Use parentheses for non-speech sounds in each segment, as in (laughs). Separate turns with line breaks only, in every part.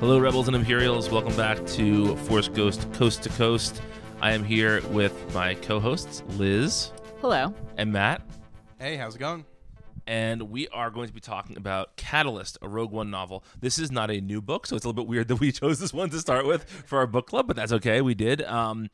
Hello, Rebels and Imperials. Welcome back to Force Ghost Coast to Coast. I am here with my co hosts, Liz
Hello.
and Matt,
Hey, how's it going?
and we are going to be talking about Catalyst, a Rogue One novel. This is not a new book, so it's a little bit weird that we (laughs) chose this one to start with for our book club, but that's okay. We did. Um,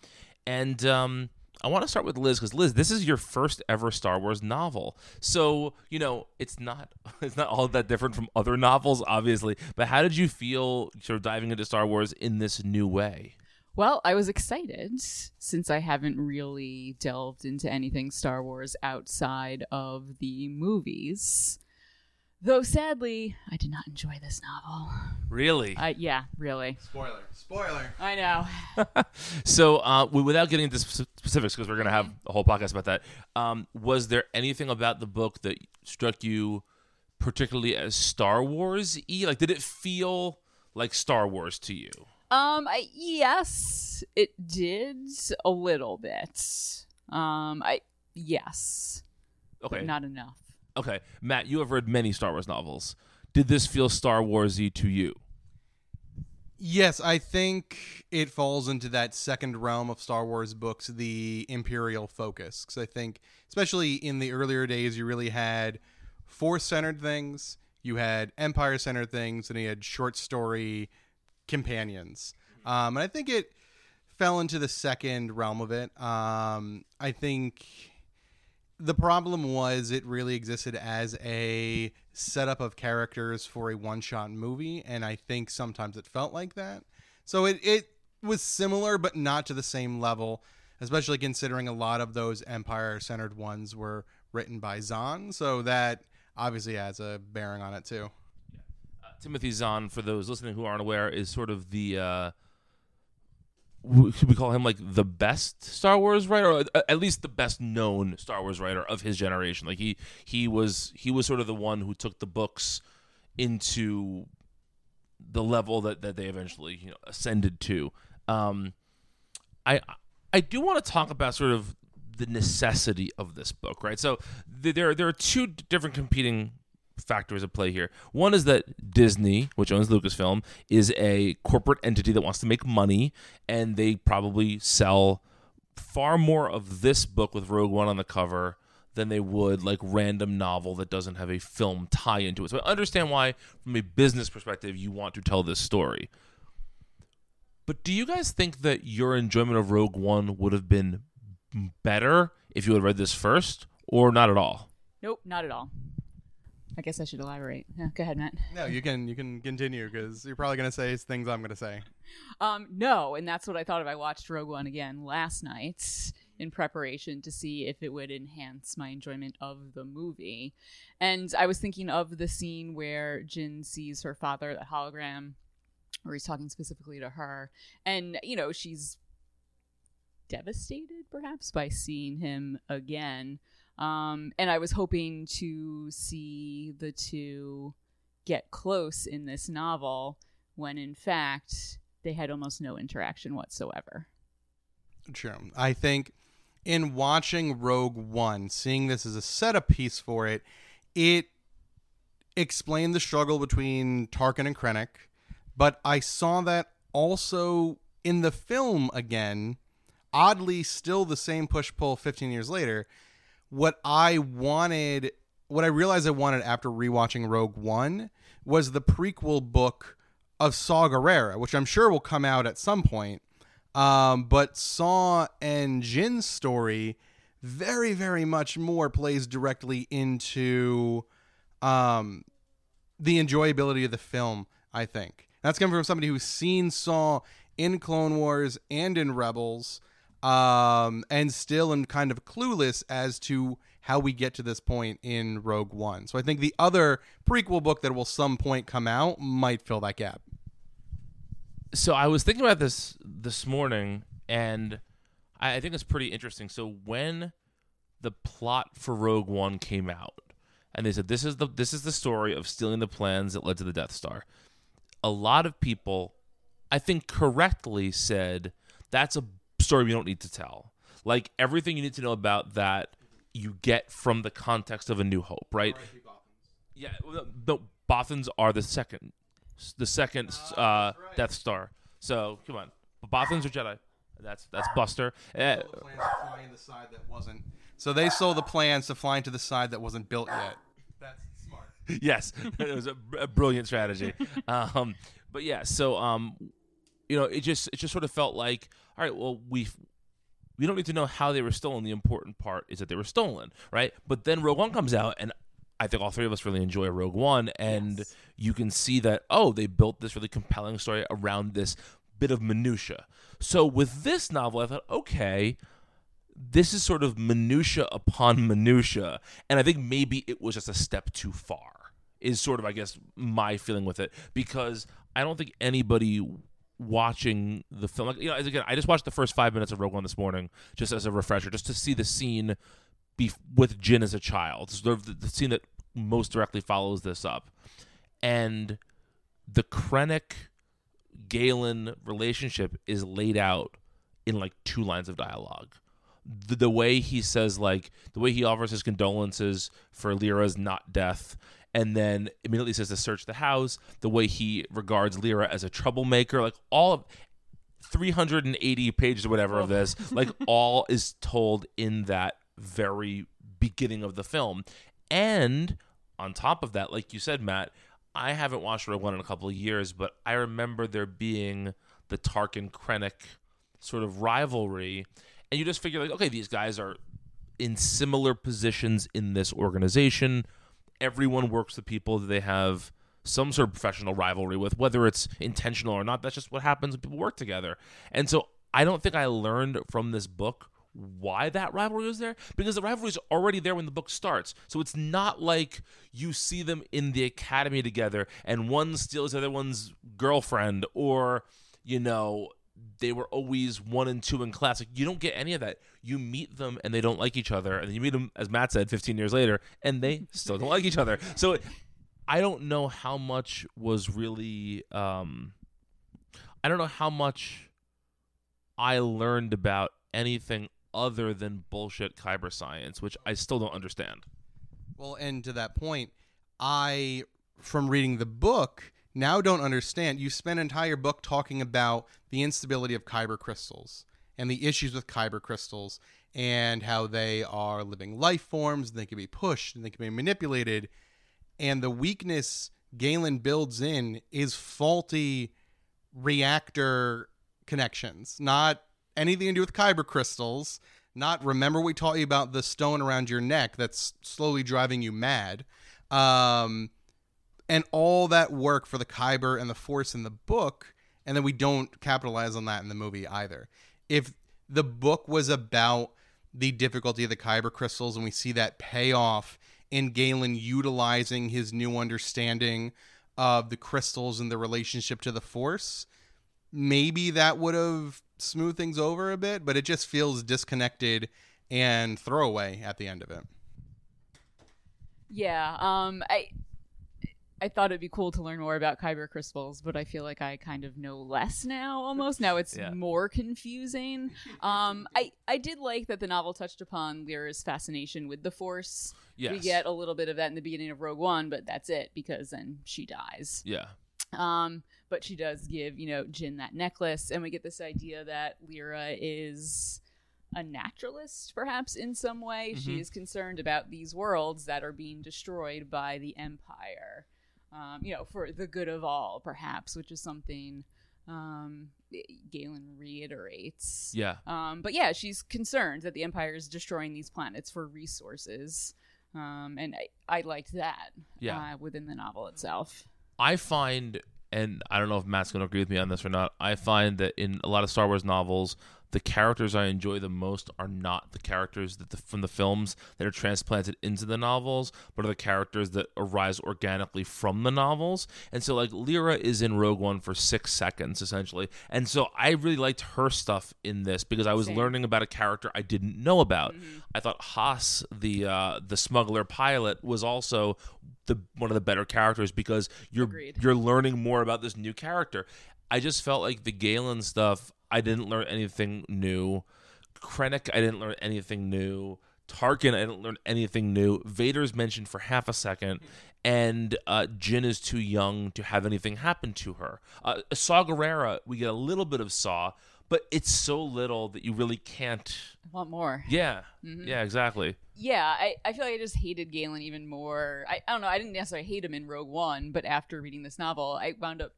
and um, I want to start with Liz because Liz, this is your first ever Star Wars novel. So you know it's not (laughs) it's not all that different from other novels, obviously. But how did you feel sort of diving into Star Wars in this new way?
Well, I was excited since I haven't really delved into anything Star Wars outside of the movies. Though sadly, I did not enjoy this novel.
Really?
Uh, yeah, really.
Spoiler. Spoiler.
I know. (laughs)
So, uh, w- without getting into sp- specifics, because we're going to have a whole podcast about that, um, was there anything about the book that struck you particularly as Star Wars y? Like, did it feel like Star Wars to you?
Um, I, yes, it did a little bit. Um, I yes,
Okay.
but not enough.
Okay. Matt, you have read many Star Wars novels. Did this feel Star Warsy to you?
Yes, I think it falls into that second realm of Star Wars books, the Imperial focus. Because I think, especially in the earlier days, you really had Force centered things, you had Empire centered things, and you had short story companions. Um, and I think it fell into the second realm of it. Um, I think the problem was it really existed as a setup of characters for a one-shot movie and i think sometimes it felt like that. So it, it was similar but not to the same level especially considering a lot of those empire-centered ones were written by zahn. So that obviously has a bearing on it too.
Timothy Zahn, for those listening who aren't aware, is sort of the. Uh, should we call him like the best Star Wars writer, or at least the best known Star Wars writer of his generation? Like he he was he was sort of the one who took the books into the level that, that they eventually you know ascended to. Um, I I do want to talk about sort of the necessity of this book, right? So th- there there are two different competing factors at play here. One is that Disney, which owns Lucasfilm, is a corporate entity that wants to make money, and they probably sell far more of this book with Rogue One on the cover than they would like random novel that doesn't have a film tie into it. So I understand why, from a business perspective, you want to tell this story. But do you guys think that your enjoyment of Rogue One would have been better if you had read this first, or not at all?
Nope, not at all. I guess I should elaborate. Yeah, go ahead, Matt.
no you can you can continue because you're probably going to say things i'm going to say
Um, no, and that's what I thought if I watched Rogue One again last night in preparation to see if it would enhance my enjoyment of the movie. And I was thinking of the scene where Jyn sees her father, the hologram, where he's talking specifically to her, and you know she's devastated perhaps by seeing him again. Um, and I was hoping to see the two get close in this novel when in fact they had almost no interaction whatsoever.
True. I think in watching Rogue One, seeing this as a setup piece for it, it explained the struggle between Tarkin and Krennic, but I saw that also in the film again, oddly still the same push pull 15 years later. What I wanted, what I realized I wanted after rewatching Rogue One was the prequel book of Saw Gerrera, which I'm sure will come out at some point. Um, but Saw and Jyn's story very, very much more plays directly into um, the enjoyability of the film, I think. That's coming from somebody who's seen Saw in Clone Wars and in Rebels, um, and still am kind of clueless as to how we get to this point in Rogue One. So I think the other prequel book that will some point come out might fill that gap.
so I was thinking about this this morning, and I, I think it's pretty interesting. So when the plot for Rogue One came out, and they said this is the this is the story of stealing the plans that led to the Death Star, a lot of people, I think, correctly said that's a story we don't need to tell. Like everything you need to know about that, you get from the context of A New Hope, right? Yeah, well, the Bothans are the second the second uh, Death Star. So come on, Bothans or Jedi? That's that's Buster.
The plans to fly in the side that wasn't. So they sold the plans to fly into the side that wasn't built yet. That's smart. (laughs)
yes, it was a, a brilliant strategy. (laughs) Um, but yeah, so um, you know, it just it just sort of felt like, all right, well, we we don't need to know how they were stolen. The important part is that they were stolen, right? But then Rogue One comes out, and I think all three of us really enjoy Rogue One, and
Yes.
you can see that oh, they built this really compelling story around this bit of minutia. So with this novel, I thought, okay, this is sort of minutia upon minutia, and I think maybe it was just a step too far. Is sort of, I guess, my feeling with it because I don't think anybody watching the film, like, you know, again, I just watched the first five minutes of Rogue One this morning just as a refresher, just to see the scene be with Jyn as a child, the, the scene that most directly follows this up, and the Krennic Galen relationship is laid out in like two lines of dialogue. The, the way he says, like, the way he offers his condolences for Lyra's not death, and then immediately says to search the house, the way he regards Lyra as a troublemaker, like, all of 380 pages or whatever of this, (laughs) like, all is told in that very beginning of the film. And on top of that, like you said, Matt, I haven't watched Rogue One in a couple of years, but I remember there being the Tarkin Krennic sort of rivalry, and you just figure like, okay, these guys are in similar positions in this organization. Everyone works with people that they have some sort of professional rivalry with, whether it's intentional or not. That's just what happens when people work together. And so I don't think I learned from this book why that rivalry was there because the rivalry is already there when the book starts. So it's not like you see them in the academy together and one steals the other one's girlfriend or, you know, they were always one and two in class. Like, you don't get any of that. You meet them and they don't like each other, and you meet them, as Matt said, 15 years later, and they (laughs) still don't like each other. So I don't know how much was really. Um, I don't know how much I learned about anything other than bullshit kyber science, which I still don't understand.
Well, and to that point, I, from reading the book, now don't understand. You spent an entire book talking about the instability of kyber crystals and the issues with kyber crystals and how they are living life forms and they can be pushed and they can be manipulated. And the weakness Galen builds in is faulty reactor connections, not anything to do with kyber crystals. Not remember we taught you about the stone around your neck that's slowly driving you mad. Um, and all that work for the kyber and the force in the book, and then we don't capitalize on that in the movie either. If the book was about the difficulty of the kyber crystals, and we see that pay off in Galen utilizing his new understanding of the crystals and the relationship to the force, maybe that would have smoothed things over a bit, but it just feels disconnected and throwaway at the end of it.
Yeah, um, I I thought it'd be cool to learn more about kyber crystals, but I feel like I kind of know less now. Almost now, it's
Yeah.
more confusing. Um, I I did like that the novel touched upon Lyra's fascination with the Force.
Yes.
We get a little bit of that in the beginning of Rogue One, but that's it because then she dies.
Yeah.
Um, but she does give, you know, Jyn that necklace, and we get this idea that Lyra is a naturalist, perhaps in some way. She
Mhm.
is concerned about these worlds that are being destroyed by the Empire, um, you know, for the good of all, perhaps, which is something um, Galen reiterates.
Yeah.
Um, but yeah, she's concerned that the Empire is destroying these planets for resources. Um, and I, I liked that
Yeah.
uh, within the novel itself.
I find, and I don't know if Matt's going to agree with me on this or not. I find that in a lot of Star Wars novels, the characters I enjoy the most are not the characters that the, from the films that are transplanted into the novels, but are the characters that arise organically from the novels. And so, like Lyra is in Rogue One for six seconds essentially, and so I really liked her stuff in this because I was
Same.
learning about a character I didn't know about. I thought Haas, the uh, the smuggler pilot, was also the one of the better characters because you're
Agreed.
you're learning more about this new character. I just felt like the Galen stuff, I didn't learn anything new. Krennic, I didn't learn anything new. Tarkin, I didn't learn anything new. Vader's mentioned for half a second, and uh, Jyn is too young to have anything happen to her. Uh, Saw Gerrera, we get a little bit of Saw, but it's so little that you really can't.
Want more.
Yeah, yeah, exactly.
Yeah, I, I feel like I just hated Galen even more. I, I don't know, I didn't necessarily hate him in Rogue One, but after reading this novel, I wound up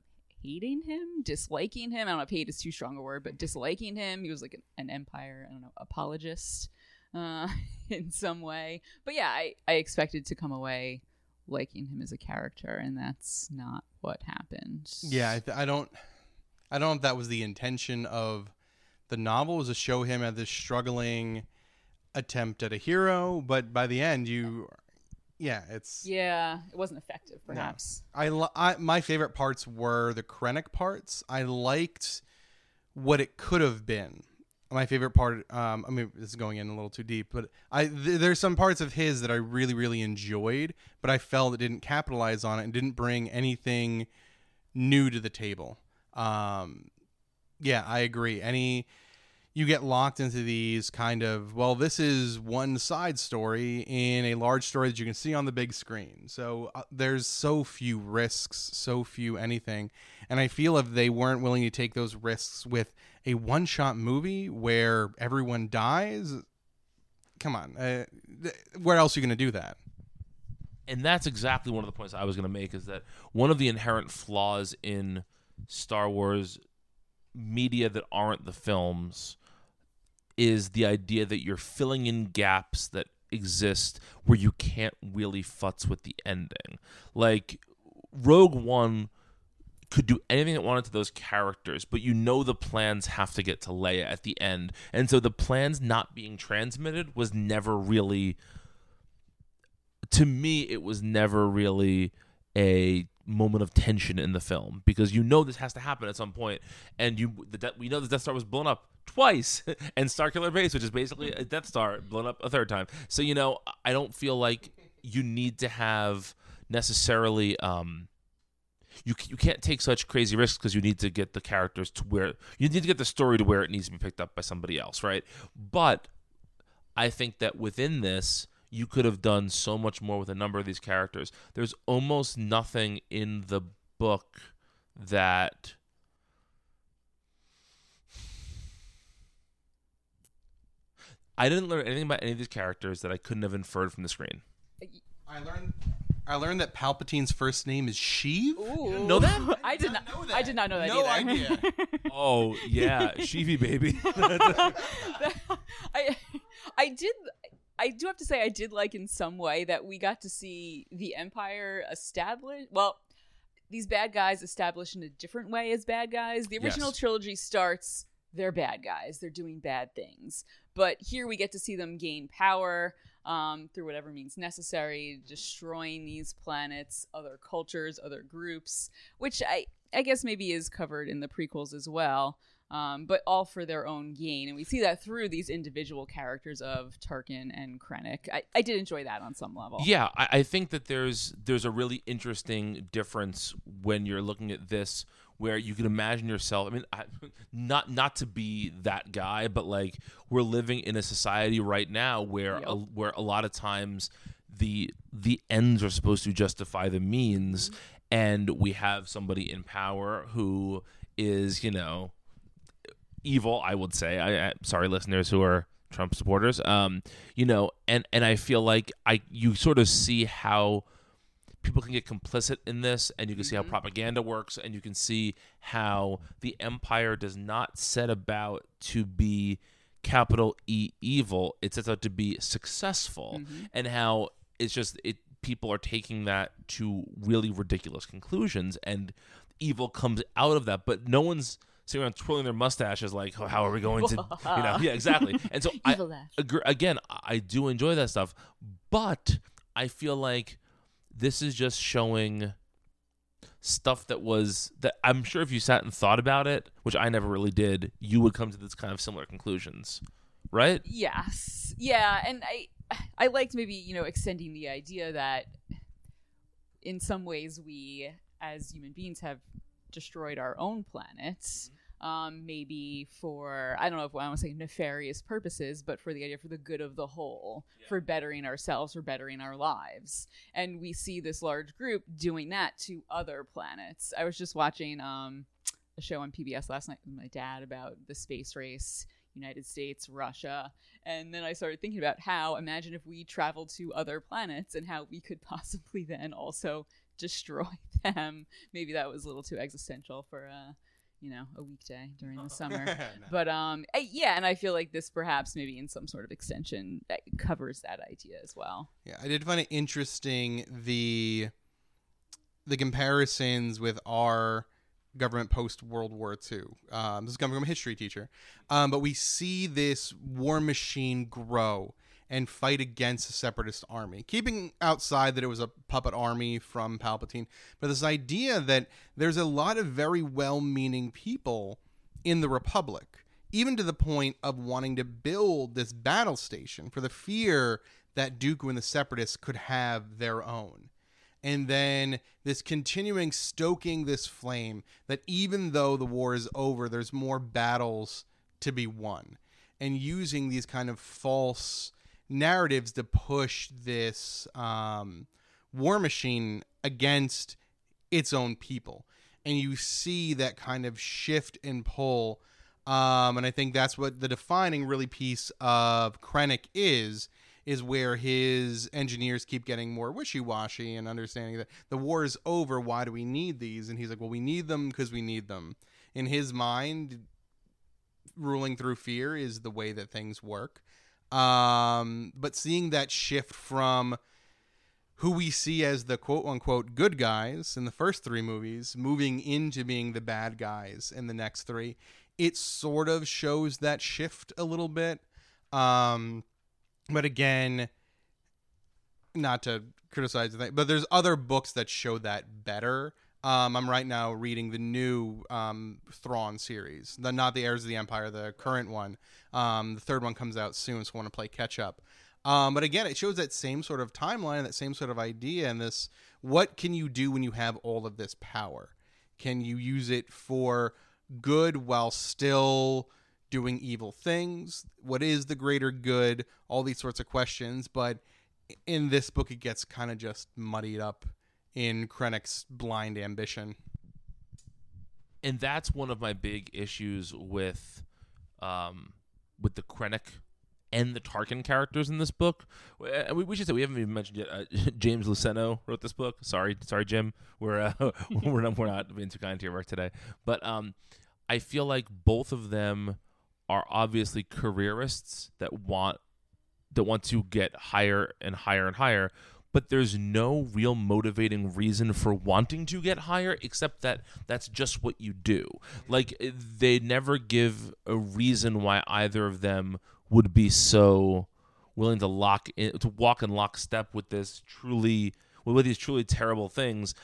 hating him, disliking him. I don't know if hate is too strong a word, but disliking him. He was like an, an Empire, I don't know, apologist uh, (laughs) in some way. But yeah, I, I expected to come away liking him as a character, and that's not what happened.
Yeah, I, th- I don't, I don't know if that was the intention of the novel was to show him as this struggling attempt at a hero, but by the end, you, yeah, it's.
Yeah, it wasn't effective, perhaps.
I, li- I my favorite parts were the Krennic parts. I liked what it could have been. My favorite part, um, I mean, this is going in a little too deep, but I th- there's some parts of his that I really really enjoyed, but I felt it didn't capitalize on it and didn't bring anything new to the table. Um, yeah, I agree. Any you get locked into these kind of well this is one side story in a large story that you can see on the big screen. So uh, there's so few risks so few anything. And i feel if they weren't willing to take those risks with a one shot movie where everyone dies come on uh, th- where else are you going to do that?
And that's exactly one of the points I was going to make is that one of the inherent flaws in Star Wars media that aren't the films is the idea that you're filling in gaps that exist where you can't really futz with the ending. Like Rogue One could do anything it wanted to those characters, but you know the plans have to get to Leia at the end. And so the plans not being transmitted was never really to me it was never really a moment of tension in the film because you know this has to happen at some point and you the we know the Death Star was blown up twice (laughs) and Starkiller Base which is basically a Death Star blown up a third time. So you know I don't feel like you need to have necessarily um you you can't take such crazy risks because you need to get the characters to where you need to get the story to where it needs to be picked up by somebody else right? But I think that within this, you could have done so much more with a number of these characters. There's almost nothing in the book that I didn't learn anything about any of these characters that I couldn't have inferred from the screen.
i learned i learned that palpatine's first name is sheev
Ooh.
know that?
I did not.
know
I did not know that
no
either.
idea (laughs)
Oh yeah, Sheevy baby. (laughs)
I I did I do have to say I did like in some way that we got to see the empire established well these bad guys established in a different way as bad guys. The original
Yes.
trilogy starts they're bad guys. They're doing bad things. But here we get to see them gain power um, through whatever means necessary, destroying these planets, other cultures, other groups, which I, I guess maybe is covered in the prequels as well. Um, but all for their own gain. And we see that through these individual characters of Tarkin and Krennic. I, I did enjoy that on some level.
Yeah, I, I think that there's there's a really interesting difference when you're looking at this, where you can imagine yourself. I mean, I, (laughs) not not to be that guy, but like we're living in a society right now where a, where a lot of times the the ends are supposed to justify the means, and we have somebody in power who is you know evil i would say. I, I sorry listeners who are trump supporters. Um you know and and i feel like i you sort of see how people can get complicit in this and you can see how propaganda works and you can see how the empire does not set about to be capital e evil. It sets out to be successful and how it's just it people are taking that to really ridiculous conclusions and evil comes out of that but no one's sitting around twirling their mustaches like oh, how are we going to (laughs) you know yeah exactly and so I, agree, again i do enjoy that stuff but i feel like this is just showing stuff that was that i'm sure if you sat and thought about it which i never really did you would come to this kind of similar conclusions right
Yes. Yeah, and I I liked maybe, you know, extending the idea that in some ways we as human beings have destroyed our own planets. Um, maybe for I don't know if I want to say nefarious purposes, but for the idea for the good of the whole, for bettering ourselves, for bettering our lives. And we see this large group doing that to other planets. I was just watching um, a show on PBS last night with my dad about the space race. United States, Russia. And then I started thinking about how, imagine if we traveled to other planets and how we could (laughs) possibly then also destroy (laughs) them. Maybe that was a little too existential for uh, you know, a weekday during the (laughs) summer. (laughs)
No.
But um I- yeah, and I feel like this perhaps maybe in some sort of extension that covers that idea as well.
Yeah, I did find it interesting the the comparisons with our government post World War II. Um, this is coming from a history teacher, um, but we see this war machine grow and fight against a separatist army, keeping outside that it was a puppet army from Palpatine, but this idea that there's a lot of very well-meaning people in the Republic, even to the point of wanting to build this battle station for the fear that Dooku and the Separatists could have their own. And then this continuing stoking this flame that even though the war is over, there's more battles to be won. And using these kind of false narratives to push this um, war machine against its own people. And you see that kind of shift and pull. Um, and I think that's what the defining really piece of Krennic is, is where his engineers keep getting more wishy-washy and understanding that the war is over. Why do we need these? And he's like, well, we need them because we need them. In his mind, ruling through fear is the way that things work. Um, but seeing that shift from who we see as the quote unquote good guys in the first three movies moving into being the bad guys in the next three, it sort of shows that shift a little bit. Um, but again, not to criticize the thing, but there's other books that show that better. Um, I'm right now reading the new um, Thrawn series, the not the Heirs of the Empire, the current one. Um, the third one comes out soon, so I want to play catch up. Um, but again, it shows that same sort of timeline, that same sort of idea, and this: what can you do when you have all of this power? Can you use it for good while still doing evil things? What is the greater good? All these sorts of questions, but in this book, it gets kind of just muddied up in Krennic's blind ambition.
and that's one of my big issues with um with the Krennic and the Tarkin characters in this book. Uh, We, we should say we haven't even mentioned yet. Uh, (laughs) James Luceno wrote this book. Sorry, sorry, Jim. We're uh, (laughs) we're not we're not being too kind to your work today. But um, I feel like both of them are obviously careerists that want that want to get higher and higher and higher but there's no real motivating reason for wanting to get higher except that that's just what you do like they never give a reason why either of them would be so willing to lock in to walk in lockstep with this truly with these truly terrible things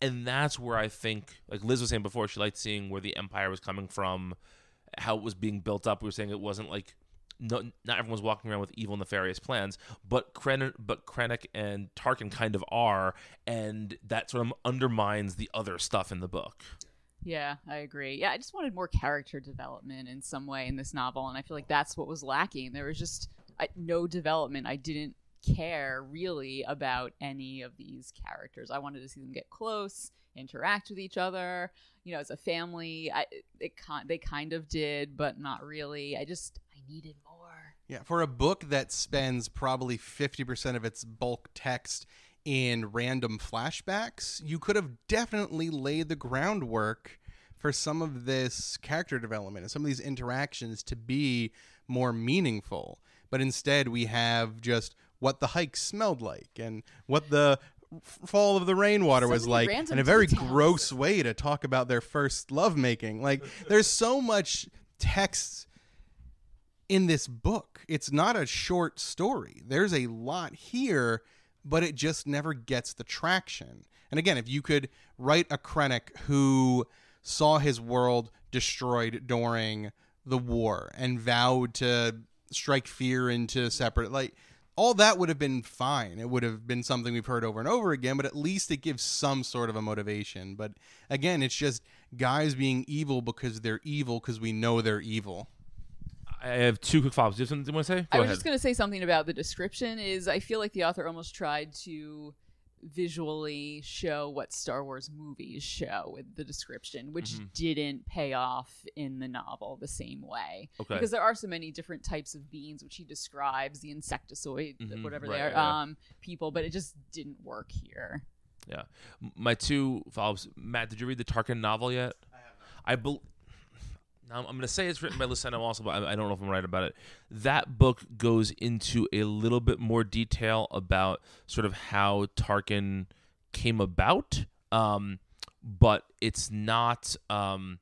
and that's where I think, like Liz was saying before, she liked seeing where the empire was coming from, how it was being built up. We were saying it wasn't like no, not everyone's walking around with evil, nefarious plans, but Kren, but Krennic and Tarkin kind of are, and that sort of undermines the other stuff in the book.
Yeah, I agree. Yeah, I just wanted more character development in some way in this novel, and I feel like that's what was lacking. There was just I, no development. I didn't care really about any of these characters. I wanted to see them get close, interact with each other. You know, as a family, I it kind they kind of did, but not really. I just needed more.
Yeah, for a book that spends probably 50% of its bulk text in random flashbacks, you could have definitely laid the groundwork for some of this character development and some of these interactions to be more meaningful. But instead, we have just what the hike smelled like and what the fall of the rainwater
So
was like and a very
details.
gross way to talk about their first lovemaking. Like, there's so much text in this book. It's not a short story. There's a lot here, but it just never gets the traction. And again, if you could write a Krennic who saw his world destroyed during the war and vowed to strike fear into separate like all that would have been fine. It would have been something we've heard over and over again, but at least it gives some sort of a motivation. But again, it's just guys being evil because they're evil because we know they're evil.
I have two quick follow-ups. Do you have something you want to say? Go
I was
ahead.
just going to say something about the description. Is I feel like the author almost tried to visually show what Star Wars movies show with the description, which
Mm-hmm.
didn't pay off in the novel the same way.
Okay.
Because there are so many different types of beings, which he describes, the insectoid,
Mhm,
whatever
right,
they are,
yeah.
um, people, but it just didn't work here.
Yeah. My two follow-ups. Matt, did you read the Tarkin novel yet? I have not. I bel Now I'm going to say it's written by Luceno also, but I, I don't know if I'm right about it. That book goes into a little bit more detail about sort of how Tarkin came about, um, but it's not. Um,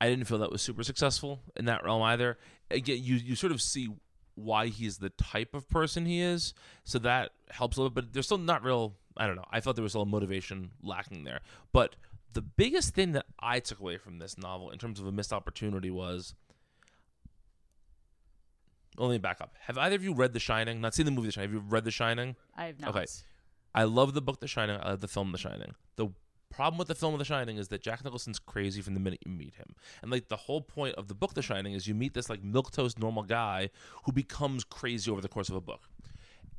I didn't feel that was super successful in that realm either. Again, you you sort of see why he's the type of person he is, so that helps a little. Bit. But there's still not real. I don't know. I felt there was a little motivation lacking there. But the biggest thing that I took away from this novel in terms of a missed opportunity was. Well, let me back up. Have either of you read The Shining? Not seen the movie The Shining. Have you read The Shining?
I have not.
Okay. I love the book The Shining. I love the film The Shining. The problem with the film of The Shining is that Jack Nicholson's crazy from the minute you meet him. And like the whole point of the book The Shining is you meet this like milquetoast normal guy who becomes crazy over the course of a book.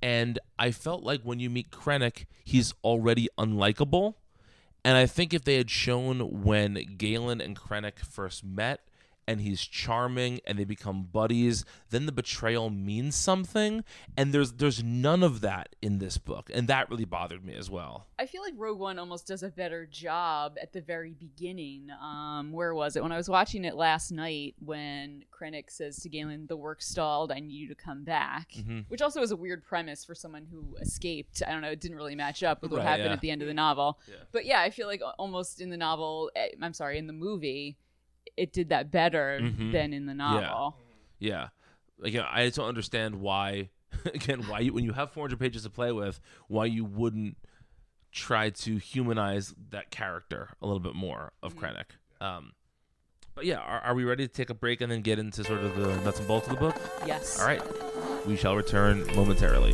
And I felt like when you meet Krennic, he's already unlikable. And I think if they had shown when Galen and Krennic first met and he's charming and they become buddies, then the betrayal means something. And there's there's none of that in this book. And that really bothered me as well.
I feel like Rogue One almost does a better job at the very beginning. Um, where was it? When I was watching it last night, when Krennic says to Galen, "The work stalled. I need you to come back,"
Mhm.
which also is a weird premise for someone who escaped. I don't know. It didn't really match up with what
Right,
happened
yeah.
at the end of the novel.
Yeah.
But yeah, I feel like almost in the novel, eh, I'm sorry, in the movie, it did that better
Mhm.
than in the novel.
Yeah. Again, I just don't understand why (laughs) again, why you when you have 400 pages to play with, why you wouldn't try to humanize that character a little bit more of Krennic. Um but yeah, are, are we ready to take a break and then get into sort of the nuts and bolts of the book?
Yes.
All right. We shall return momentarily.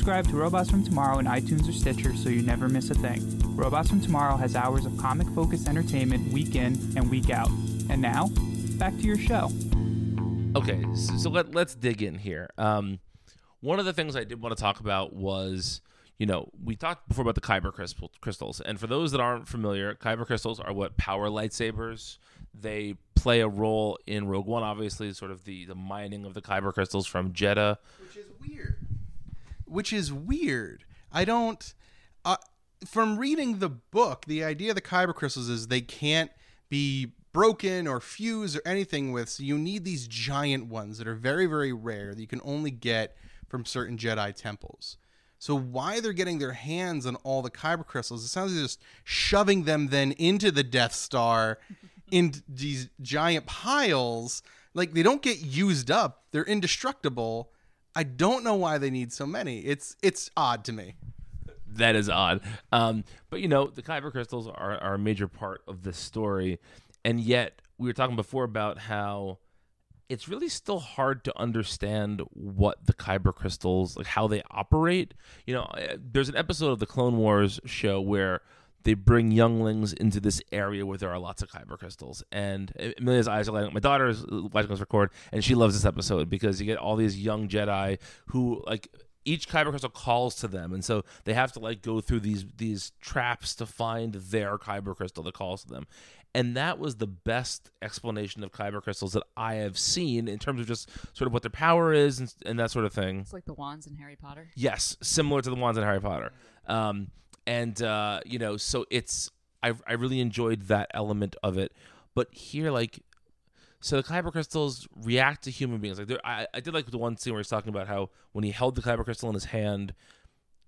to Robots from Tomorrow in iTunes or Stitcher so you never miss a thing. Robots from Tomorrow has hours of comic focused entertainment week in and week out. And now, back to your show.
Okay, so, so let let's dig in here. Um, one of the things I did want to talk about was, you know, we talked before about the kyber crystal, crystals, and for those that aren't familiar, kyber crystals are what power lightsabers. They play a role in Rogue One, obviously, sort of the the mining of the kyber crystals from Jedha.
which is weird. Which is weird. I don't. Uh, from reading the book, the idea of the kyber crystals is they can't be broken or fused or anything with. So you need these giant ones that are very, very rare that you can only get from certain Jedi temples. So why they're getting their hands on all the kyber crystals? It sounds like they're just shoving them then into the Death Star (laughs) in these giant piles. Like they don't get used up. They're indestructible. I don't know why they need so many. It's it's odd to me.
that is odd. Um, but you know, the kyber crystals are, are a major part of this story, and yet we were talking before about how it's really still hard to understand what the kyber crystals like how they operate. You know, uh, there's an episode of the Clone Wars show where they bring younglings into this area where there are lots of kyber crystals. And Amelia's eyes are lighting up. My daughter is watching us record, and she loves this episode because you get all these young Jedi who like each kyber crystal calls to them, and so they have to like go through these these traps to find their kyber crystal that calls to them. And that was the best explanation of kyber crystals that I have seen in terms of just sort of what their power is and, and that sort of thing.
It's like the wands in Harry Potter.
Yes, similar to the wands in Harry Potter. Um, and uh, you know, so it's I I really enjoyed that element of it. But here, like so the kyber crystals react to human beings. Like there, I, I did like the one scene where he's talking about how when he held the kyber crystal in his hand,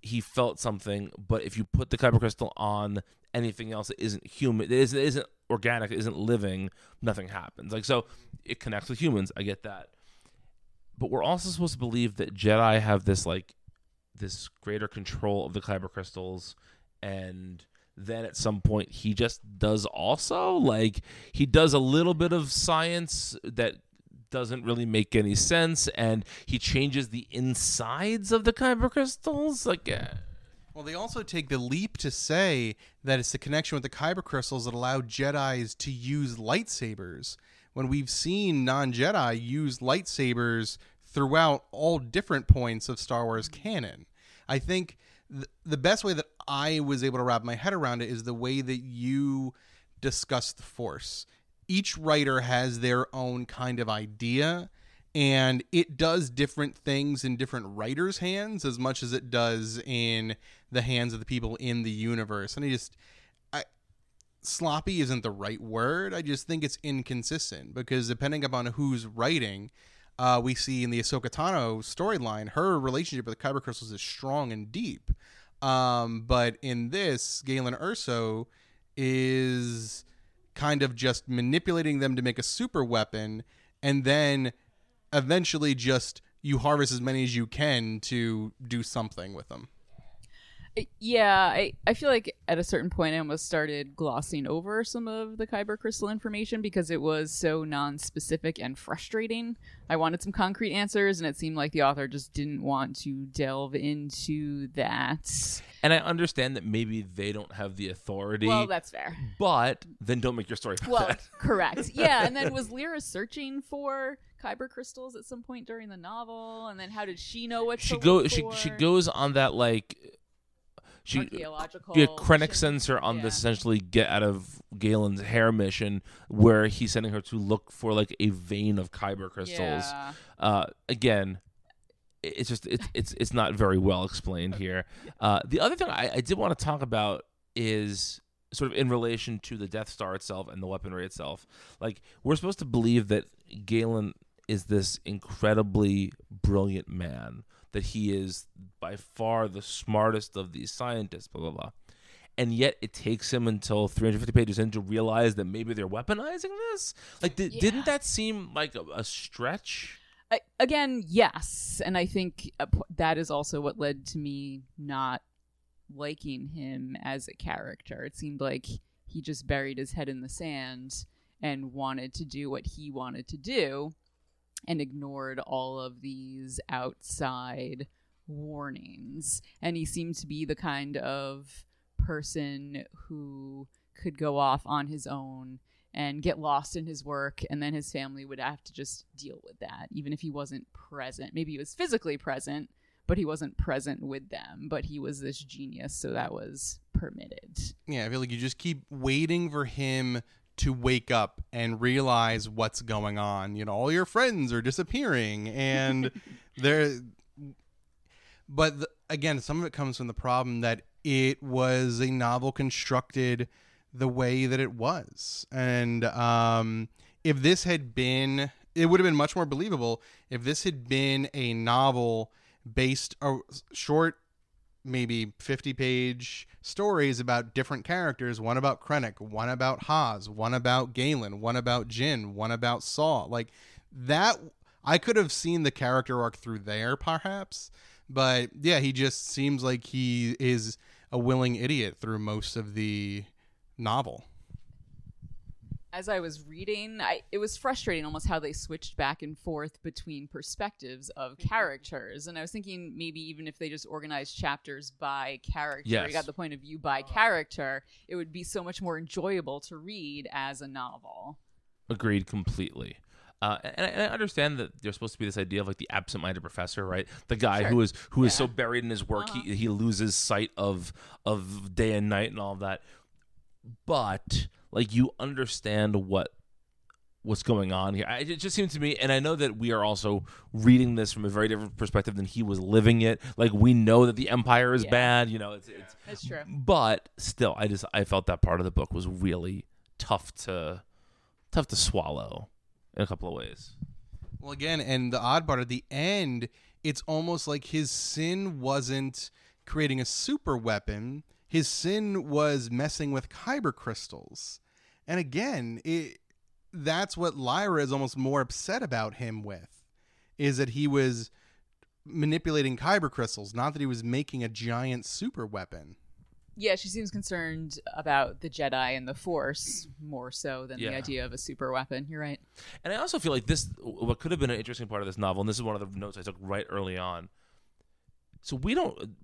he felt something. But if you put the kyber crystal on anything else that isn't human, that isn't, isn't organic, that isn't living, nothing happens. Like so, it connects with humans. I get that. But we're also supposed to believe that Jedi have this like this greater control of the kyber crystals and then at some point he just does also like he does a little bit of science that doesn't really make any sense and he changes the insides of the kyber crystals like uh,
Well, they also take the leap to say that it's the connection with the kyber crystals that allow Jedi's to use lightsabers. When we've seen non-Jedi use lightsabers throughout all different points of Star Wars canon, I think th- the best way that I was able to wrap my head around it is the way that you discuss the Force. Each writer has their own kind of idea and it does different things in different writers' hands as much as it does in the hands of the people in the universe. And I just, sloppy isn't the right word. I just think it's inconsistent because depending upon who's writing, uh, we see in the Ahsoka Tano storyline, her relationship with the Kyber crystals is strong and deep. Um, but in this, Galen Erso is kind of just manipulating them to make a super weapon and then eventually just you harvest as many as you can to do something with them.
Yeah, I, I feel like at a certain point I almost started glossing over some of the Kyber crystal information because it was so non-specific and frustrating. I wanted some concrete answers, and it seemed like the author just didn't want to delve into that.
and i understand that maybe they don't have the authority
Well, that's fair.
but then don't make your story about
Well,
that. (laughs)
correct. Yeah, and then (laughs) was Lyra searching for kyber crystals at some point during the novel? And then how did she know what
she
to
go
look
she she goes on that like she
archaeological.
yeah, Krennic sends her on
Yeah.
this essentially get out of Galen's hair mission where he's sending her to look for like a vein of kyber crystals.
Yeah.
Uh, again, it's just it's it's it's not very well explained here. (laughs) Uh, the other thing I, I did want to talk about is sort of in relation to the Death Star itself and the weaponry itself. Like we're supposed to believe that Galen is this incredibly brilliant man, that he is by far the smartest of these scientists, blah blah blah. And yet it takes him until 350 pages in to realize that maybe they're weaponizing this. Like, di-
Yeah.
didn't that seem like a, a stretch?
I, again, yes, and I think uh, that is also what led to me not liking him as a character. It seemed like he just buried his head in the sand and wanted to do what he wanted to do and ignored all of these outside warnings. And he seemed to be the kind of person who could go off on his own and get lost in his work and then his family would have to just deal with that even if he wasn't present maybe he was physically present but he wasn't present with them but he was this genius so that was permitted
Yeah, I feel like you just keep waiting for him to wake up and realize what's going on. You know, all your friends are disappearing and (laughs) they're but the, again, some of it comes from the problem that it was a novel constructed the way that it was. And um if this had been it would have been much more believable if this had been a novel based a short maybe 50 page stories about different characters one about Krennic, one about Haas, one about Galen, one about Jyn, one about Saw. Like that, I could have seen the character arc through there perhaps. But yeah, he just seems like he is a willing idiot through most of the novel.
As i was reading I, it was frustrating almost how they switched back and forth between perspectives of characters and i was thinking maybe even if they just organized chapters by character
Yes.
you got the point of view by character it would be so much more enjoyable to read as a novel
Agreed completely. Uh, and, I, and I understand that there's supposed to be this idea of like the absent-minded professor, right? The guy
Sure.
who is who is
Yeah.
so buried in his work
Uh-huh.
he he loses sight of of day and night and all of that. But like you understand what what's going on here. I, it just seems to me, and I know that we are also reading this from a very different perspective than he was living it. Like we know that the empire is
Yeah.
bad, you know. It's, it's
that's true
but still, I just I felt that part of the book was really tough to tough to swallow. in a couple of ways.
Well, again, and the odd part at the end, it's almost like his sin wasn't creating a super weapon. His sin was messing with kyber crystals. And again, it, that's what Lyra is almost more upset about him with, is that he was manipulating kyber crystals, not that he was making a giant super weapon.
Yeah, she seems concerned about the Jedi and the Force more so than
Yeah.
the idea of a super weapon. You're right.
And I also feel like this, what could have been an interesting part of this novel, and this is one of the notes I took right early on. So we don't,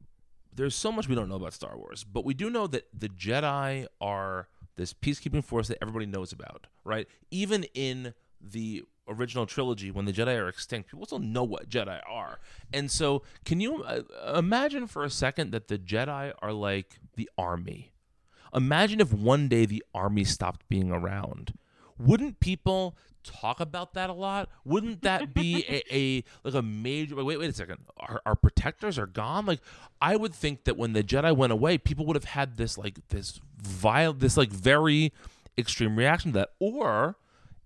there's so much we don't know about Star Wars, but we do know that the Jedi are this peacekeeping force that everybody knows about, right? Even in the original trilogy, when the Jedi are extinct, people still know what Jedi are. And so, can you uh, imagine for a second that the Jedi are like the army? Imagine if one day the army stopped being around. Wouldn't people talk about that a lot? Wouldn't that be a, (laughs) a like a major wait, wait a second. Our, our protectors are gone? Like I would think that when the Jedi went away, people would have had this like this vile this like very extreme reaction to that. Or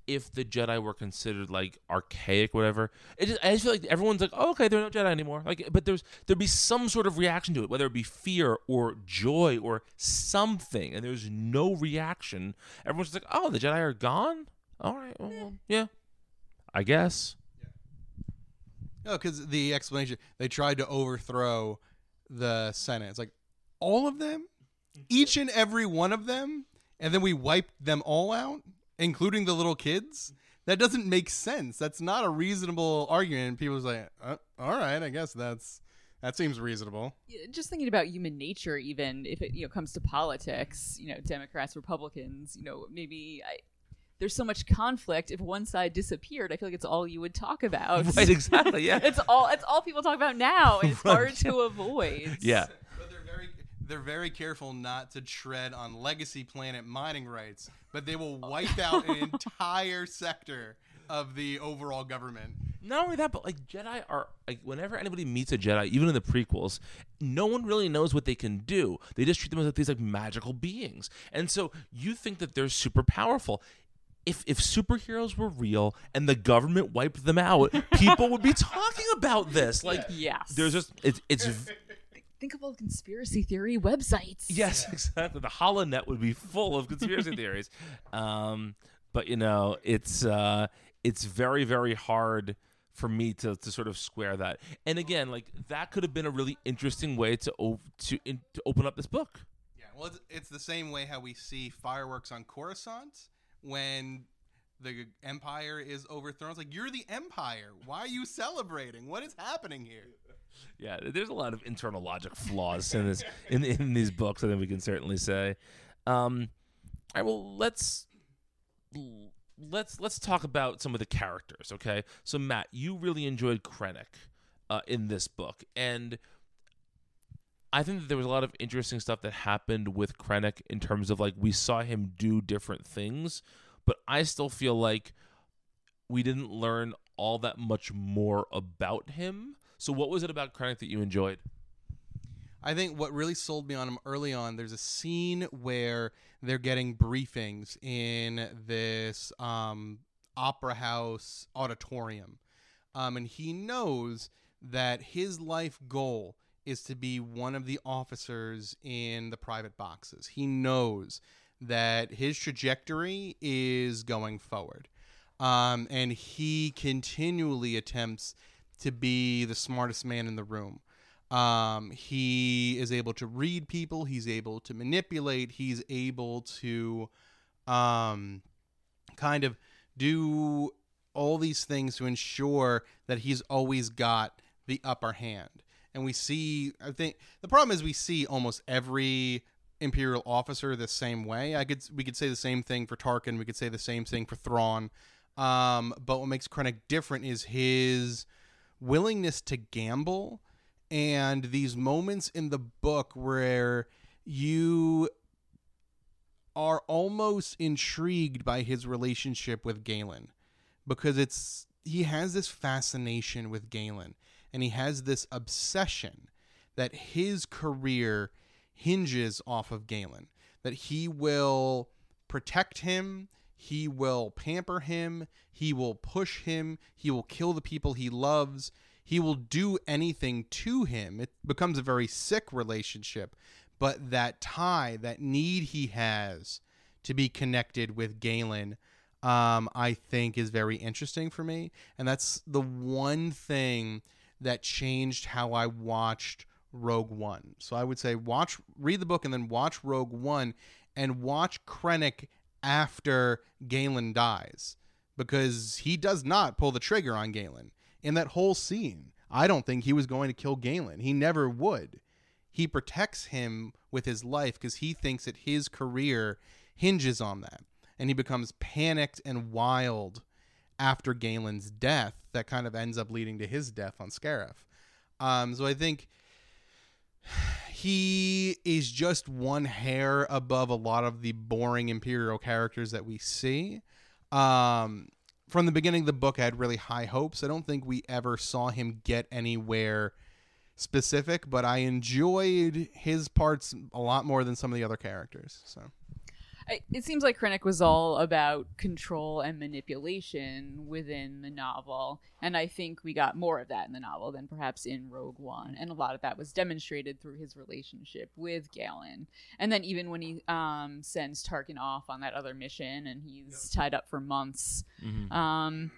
if the Jedi were considered like archaic, whatever, it just I just feel like everyone's like, oh, okay, they're not Jedi anymore. Like, but there's there'd be some sort of reaction to it, whether it be fear or joy or something, and there's no reaction. Everyone's just like, oh, the Jedi are gone. All right, well, well, yeah, I guess.
No, because the explanation they tried to overthrow the Senate. It's like all of them, mm-hmm. each and every one of them, and then we wiped them all out, including the little kids. That doesn't make sense. That's not a reasonable argument. People's like, uh, all right, I guess that's that seems reasonable.
Just thinking about human nature, even if it you know comes to politics, you know, Democrats, Republicans, you know, maybe I, there's so much conflict. If one side disappeared, I feel like it's all you would talk about. (laughs)
Right, exactly. Yeah. (laughs)
it's all it's all people talk about now, (laughs) it's hard to avoid.
yeah.
But they're very they're very careful not to tread on legacy planet mining rights, but they will uh, wipe out an (laughs) entire sector of the overall government.
Not only that, but like Jedi are like whenever anybody meets a Jedi, even in the prequels, no one really knows what they can do. They just treat them as like these like magical beings, and so you think that they're super powerful. If if superheroes were real and the government wiped them out, (laughs) people would be talking about this. Like,
Yes.
there's just it's it's
think of all the conspiracy theory websites.
Yes, (laughs) exactly. The HoloNet would be full of conspiracy (laughs) theories. Um, but you know, it's uh, it's very very hard for me to, to sort of square that. And again, like that could have been a really interesting way to o- to in, to open up this book.
Yeah, well, it's, it's the same way how we see fireworks on Coruscant when the Empire is overthrown. It's like you're the Empire. Why are you celebrating? What is happening here?
Yeah, there's a lot of internal logic flaws in this in in these books. I think we can certainly say. Um, all right, well, let's let's let's talk about some of the characters. Okay, so Matt, you really enjoyed Krennic uh, in this book, and I think that there was a lot of interesting stuff that happened with Krennic in terms of like we saw him do different things, but I still feel like we didn't learn all that much more about him. So, what was it about Krennic that you enjoyed?
I think what really sold me on him early on, there's a scene where they're getting briefings in this um, opera house auditorium. Um, and he knows that his life goal is to be one of the officers in the private boxes. He knows that his trajectory is going forward. Um, and he continually attempts to be the smartest man in the room. Um, he is able to read people. He's able to manipulate. He's able to um, kind of do all these things to ensure that he's always got the upper hand. And we see, I think the problem is we see almost every imperial officer the same way. I could we could say the same thing for Tarkin. We could say the same thing for Thrawn. Um, but what makes Krennic different is his willingness to gamble and these moments in the book where you are almost intrigued by his relationship with Galen because it's he has this fascination with Galen and he has this obsession that his career hinges off of Galen that he will protect him he will pamper him, he will push him, he will kill the people he loves, he will do anything to him. It becomes a very sick relationship, but that tie, that need he has to be connected with Galen, um, I think is very interesting for me. And that's the one thing that changed how I watched Rogue One. So I would say watch, read the book, and then watch Rogue One, and watch Krennic after Galen dies, because he does not pull the trigger on Galen in that whole scene. I don't think he was going to kill Galen. He never would. He protects him with his life because he thinks that his career hinges on that. And he becomes panicked and wild after Galen's death. That kind of ends up leading to his death on Scarif. Um, so I think he is just one hair above a lot of the boring Imperial characters that we see. Um, from the beginning of the book, I had really high hopes. I don't think we ever saw him get anywhere specific, but I enjoyed his parts a lot more than some of the other characters. So
it seems like Krennic was all about control and manipulation within the novel, and I think we got more of that in the novel than perhaps in Rogue One, and a lot of that was demonstrated through his relationship with Galen, and then even when he um, sends Tarkin off on that other mission, and he's tied up for months. Um,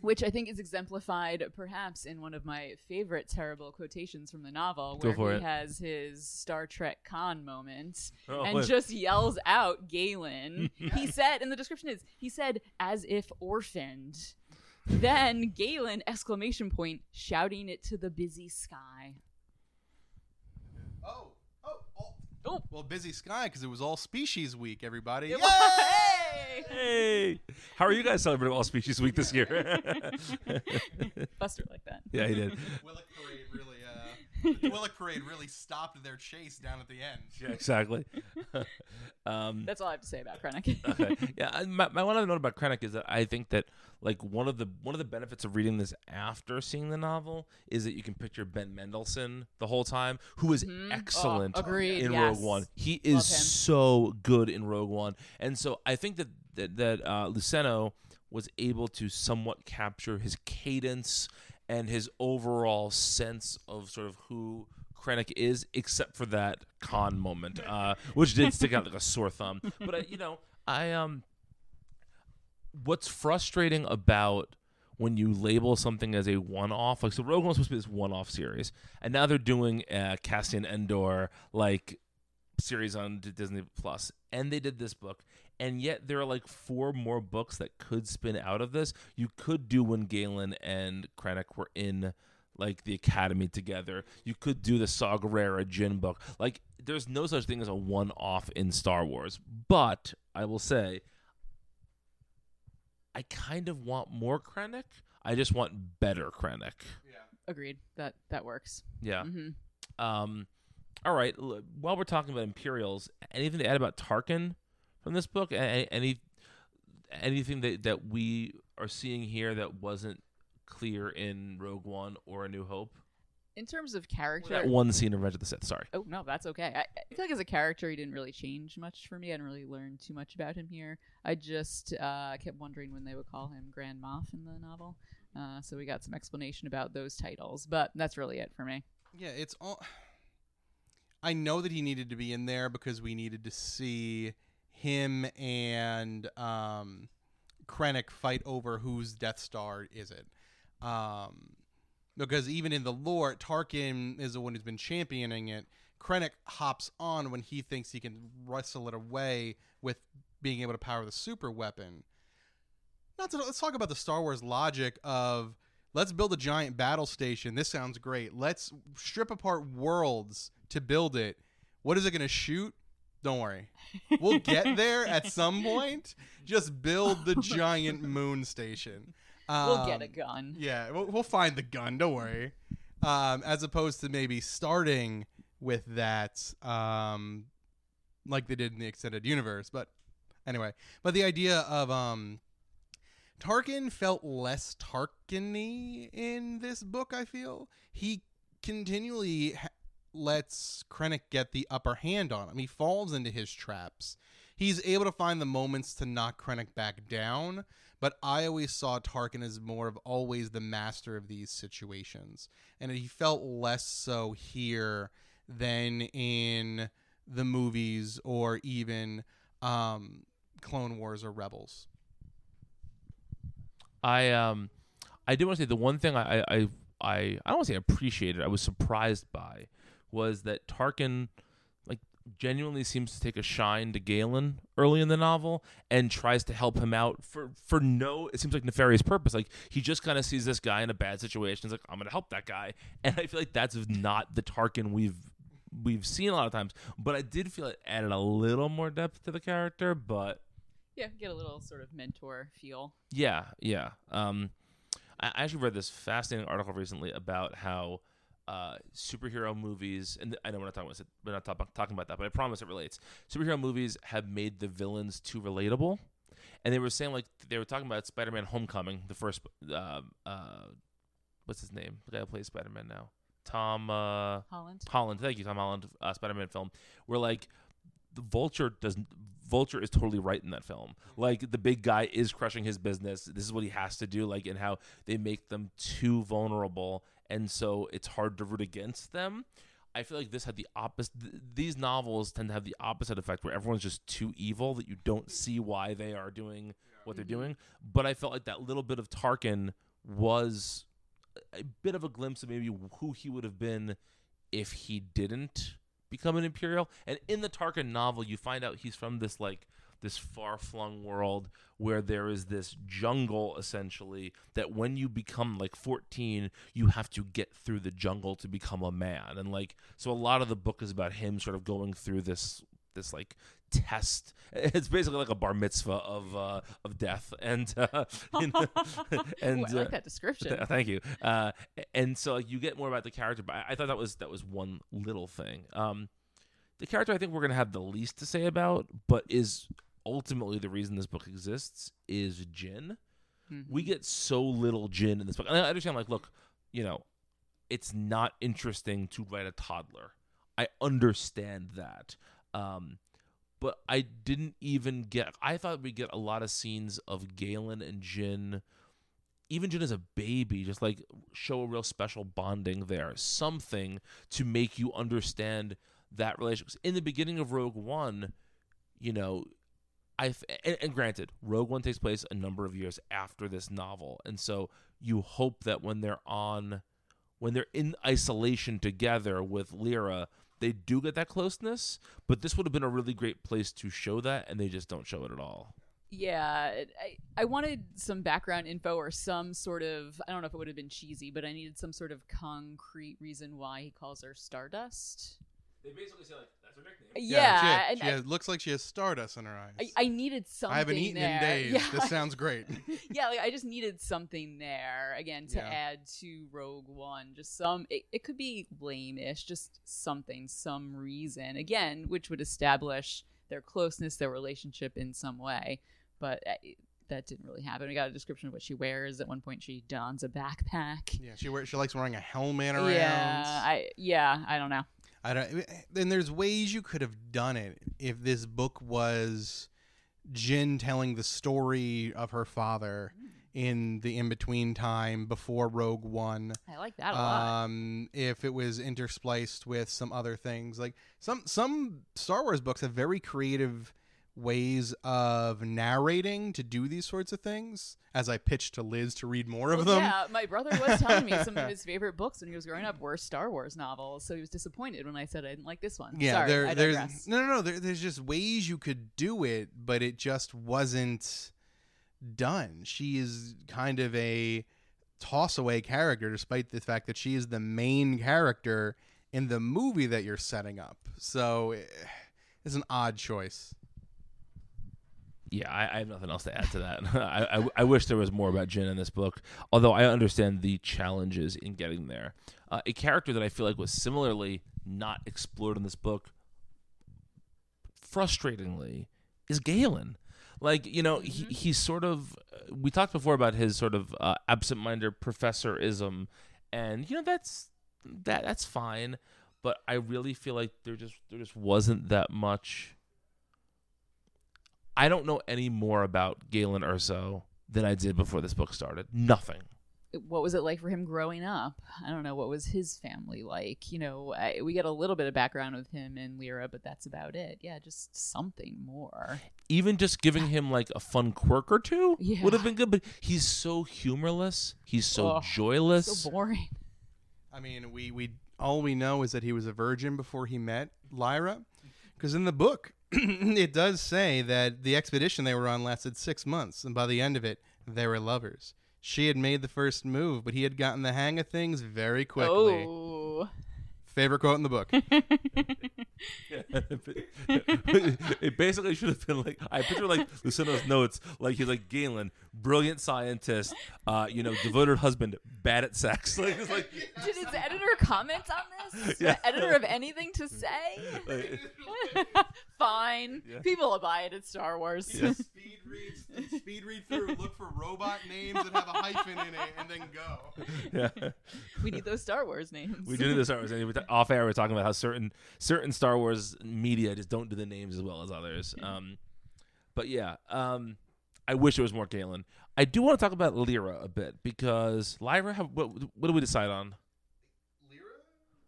which I think is exemplified perhaps in one of my favorite terrible quotations from the novel, where he
it.
has his Star Trek Khan moment (laughs)
Oh,
and
what-
just yells out Galen. (laughs) he said, and the description is, he said, as if orphaned. then Galen, exclamation point, shouting it to the busy sky.
Oh, oh, oh.
Oh.
Well, busy sky because it was all species week, everybody.
It
Yay!
Was- Hey!
Hey, how are you guys celebrating All Species Week this year? (laughs)
Buster like that.
yeah, he did.
Willick Parade really, the (laughs) Willick Parade really stopped their chase down at the end.
Yeah, exactly. (laughs) um,
That's all I have to say about Krennic. (laughs)
okay. Yeah, I- my, my one other note about Krennic is that I think that like one of the one of the benefits of reading this after seeing the novel is that you can picture Ben Mendelsohn the whole time, who is excellent
Oh,
in
yes.
Rogue One. He is so good in Rogue One, and so I think that that, that uh, Luceno was able to somewhat capture his cadence and his overall sense of sort of who Krennic is, except for that Khan moment, uh, which did stick out like a sore thumb. But I, you know, I um, what's frustrating about when you label something as a one-off, like so, Rogue One was supposed to be this one-off series, and now they're doing uh, Cassian Andor like series on Disney Plus, and they did this book, and yet there are like four more books that could spin out of this. You could do when Galen and Krennic were in like the academy together. You could do the Saw Gerrera Jyn book. Like there's no such thing as a one-off in Star Wars. But I will say, I kind of want more Krennic. I just want better Krennic. Yeah.
Agreed. That that works.
Yeah.
hmm
Um, all right. While we're talking about Imperials, anything to add about Tarkin from this book? A- a- Any anything that that we are seeing here that wasn't clear in Rogue One or A New Hope?
In terms of
Or
character,
that one scene in Revenge of the Sith. Sorry.
Oh no, that's okay. I, I feel like as a character, he didn't really change much for me. I didn't really learn too much about him here. I just uh, kept wondering when they would call him Grand Moff in the novel. Uh, so we got some explanation about those titles, but that's really it for me.
Yeah, it's all. I know that he needed to be in there because we needed to see him and um, Krennic fight over whose Death Star is it. Um, because even in the lore, Tarkin is the one who's been championing it. Krennic hops on when he thinks he can wrestle it away with being able to power the super weapon. Not to, let's talk about the Star Wars logic of let's build a giant battle station. This sounds great. Let's strip apart worlds to build it. What is it going to shoot? Don't worry. We'll get there at some point. Just build the (laughs) giant moon station.
we'll get
Um,
a gun.
yeah, we'll, we'll find the gun. Don't worry. Um, as opposed to maybe starting with that, um, like they did in the extended universe. But anyway, but the idea of um, Tarkin felt less Tarkin-y in this book. I feel he continually lets Krennic get the upper hand on him. He falls into his traps. he's able to find the moments to knock Krennic back down. But I always saw Tarkin as more of always the master of these situations, and he felt less so here than in the movies or even um, Clone Wars or Rebels.
I um, I did want to say the one thing I I I, I, I don't want to say appreciated. I was surprised by was that Tarkin like genuinely seems to take a shine to Galen early in the novel and tries to help him out for for no it seems like nefarious purpose. Like he just kind of sees this guy in a bad situation. He's like, I'm gonna help that guy, (laughs) and I feel like that's not the Tarkin we've we've seen a lot of times. But I did feel it added a little more depth to the character. But
Yeah, get a little sort of mentor feel.
yeah, yeah. Um, I I actually read this fascinating article recently about how uh, superhero movies, and I know we're not talking about we're not talk, talking about that, but I promise it relates. Superhero movies have made the villains too relatable, and they were saying like they were talking about Spider-Man: Homecoming, the first, uh, uh, what's his name, the guy who plays Spider-Man now, Tom. Uh,
Holland.
Holland. Thank you, Tom Holland. Uh, Spider-Man film. Where like the Vulture doesn't. Vulture is totally right in that film. Like the big guy is crushing his business. This is what he has to do. Like and how they make them too vulnerable, and so it's hard to root against them. I feel like this had the opposite. Th- these novels tend to have the opposite effect, where everyone's just too evil that you don't see why they are doing what they're mm-hmm. doing. But I felt like that little bit of Tarkin was a bit of a glimpse of maybe who he would have been if he didn't become an imperial. And in the Tarkin novel, you find out he's from this like this far-flung world where there is this jungle essentially that when you become like 14 you have to get through the jungle to become a man and like so a lot of the book is about him sort of going through this this like test (laughs) it's basically like a bar mitzvah of uh of death and uh (laughs) you know, and (laughs)
Ooh, I like
uh,
that description.
Th- Thank you. Uh, and so like, you get more about the character, but I, I thought that was that was one little thing. Um, the character I think we're gonna have the least to say about, but is ultimately the reason this book exists is Jyn. We get so little Jyn in this book, and I understand. Like, look, you know, it's not interesting to write a toddler. I understand that. Um, but I didn't even get. I thought we'd get a lot of scenes of Galen and Jyn even Jyn as a baby, just like show a real special bonding there, something to make you understand that relationship. In the beginning of Rogue One, you know, I and, and granted, Rogue One takes place a number of years after this novel, and so you hope that when they're on, when they're in isolation together with Lyra, they do get that closeness. But this would have been a really great place to show that, and they just don't show it at all.
Yeah, I, I wanted some background info or some sort of I don't know if it would have been cheesy, but I needed some sort of concrete reason why he calls her Stardust.
They basically say like that's her nickname.
Yeah,
she, has- she
I,
has- looks like she has stardust in her eyes.
I, I needed something.
I haven't eaten
there.
in days. (laughs)
Yeah.
This sounds great. (laughs)
yeah, like I just needed something there again to
Yeah.
add to Rogue One. Just some, it, it could be lame-ish, just something, some reason again, which would establish their closeness, their relationship in some way. But uh, that didn't really happen. We got a description of what she wears. At one point, she dons a backpack.
yeah, she wears, she likes wearing a helmet around.
Yeah, I yeah, I don't know.
I don't. Then there's ways you could have done it if this book was Jyn telling the story of her father in the in between time before Rogue One.
I like that a lot.
Um, if it was interspliced with some other things, like some some Star Wars books have very creative ways of narrating to do these sorts of things. As I pitched to Liz to read more of
Well,
them.
Yeah, my brother was telling me some of (laughs) his favorite books when he was growing up were Star Wars novels, so he was disappointed when I said I didn't like this one.
Yeah,
Sorry,
there, there's no, no, no. There, there's just ways you could do it, but it just wasn't done. She is kind of a toss away character, despite the fact that she is the main character in the movie that you're setting up. So eh, it's an odd choice.
Yeah, I, I have nothing else to add to that. (laughs) I, I, I wish there was more about Jyn in this book, although I understand the challenges in getting there. Uh, a character that I feel like was similarly not explored in this book, frustratingly, is Galen. Like you know, he, he's sort of. We talked before about his sort of uh, absent-minded professorism, and you know that's that that's fine. But I really feel like there just there just wasn't that much I don't know any more about Galen Erso than I did before this book started. Nothing.
what was it like for him growing up? I don't know. What was his family like? You know, I, we get a little bit of background with him and Lyra, but that's about it. Yeah, just something more.
Even just giving him like a fun quirk or two
Yeah.
would have been good. But he's so humorless. He's so
Ugh,
joyless.
So boring.
I mean, we we all we know is that he was a virgin before he met Lyra, because in the book (clears throat) it does say that the expedition they were on lasted six months, and by the end of it, they were lovers. She had made the first move, but he had gotten the hang of things very quickly.
Oh.
Favorite quote in the book. (laughs) (laughs)
it basically should have been like I picture like Luceno's notes, like he's like Galen, brilliant scientist, uh, you know, devoted husband, bad at sex. (laughs) Like it's like,
Did his editor comment on this?
Yeah.
The editor of anything to say?
Like
Fine.
Yeah.
People will buy it at Star Wars.
Yes. (laughs)
Speed read, speed read through, look for robot names that have a hyphen in it, and then go.
yeah.
we need those Star Wars names.
We do need the Star Wars. And we ta- off air, we're talking about how certain certain Star Wars media just don't do the names as well as others. Um, but yeah, um, I wish it was more Galen. I do want to talk about Lyra a bit because Lyra. Have, what, what do we decide on?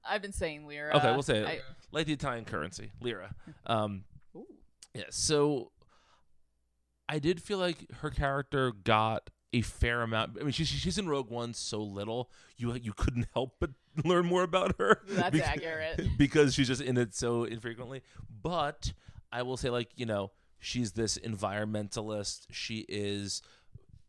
I've been saying lira.
Okay, we'll say it.
I-
like the Italian currency, lira. Um, yeah. So I did feel like her character got a fair amount. I mean, she's she's in Rogue One so little, you you couldn't help but (laughs) learn more about her.
That's
Bec-
accurate. (laughs)
because she's just in it so infrequently. But I will say, like you know, she's this environmentalist. She is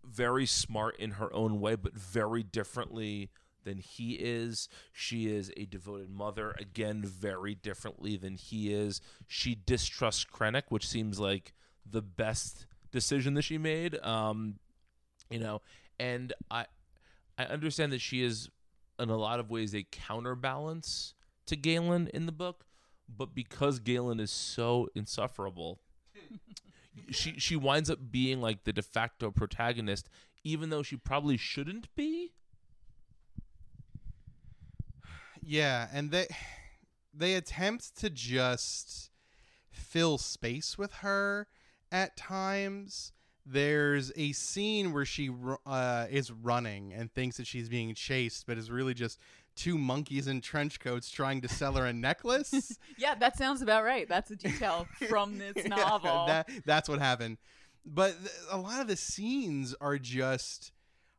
very smart in her own way, but very differently than he is. She is a devoted mother, again, very differently than he is. She distrusts Krennic, which seems like the best decision that she made. Um, you know, and I I understand that she is in a lot of ways a counterbalance to Galen in the book, but because Galen is so insufferable, she she winds up being like the de facto protagonist, even though she probably shouldn't be.
Yeah, and they they attempt to just fill space with her at times. There's a scene where she uh, is running and thinks that she's being chased, but is really just two monkeys in trench coats trying to sell her a necklace. (laughs)
yeah, that sounds about right. That's a detail from this (laughs)
Yeah,
novel.
that that's what happened. But th- a lot of the scenes are just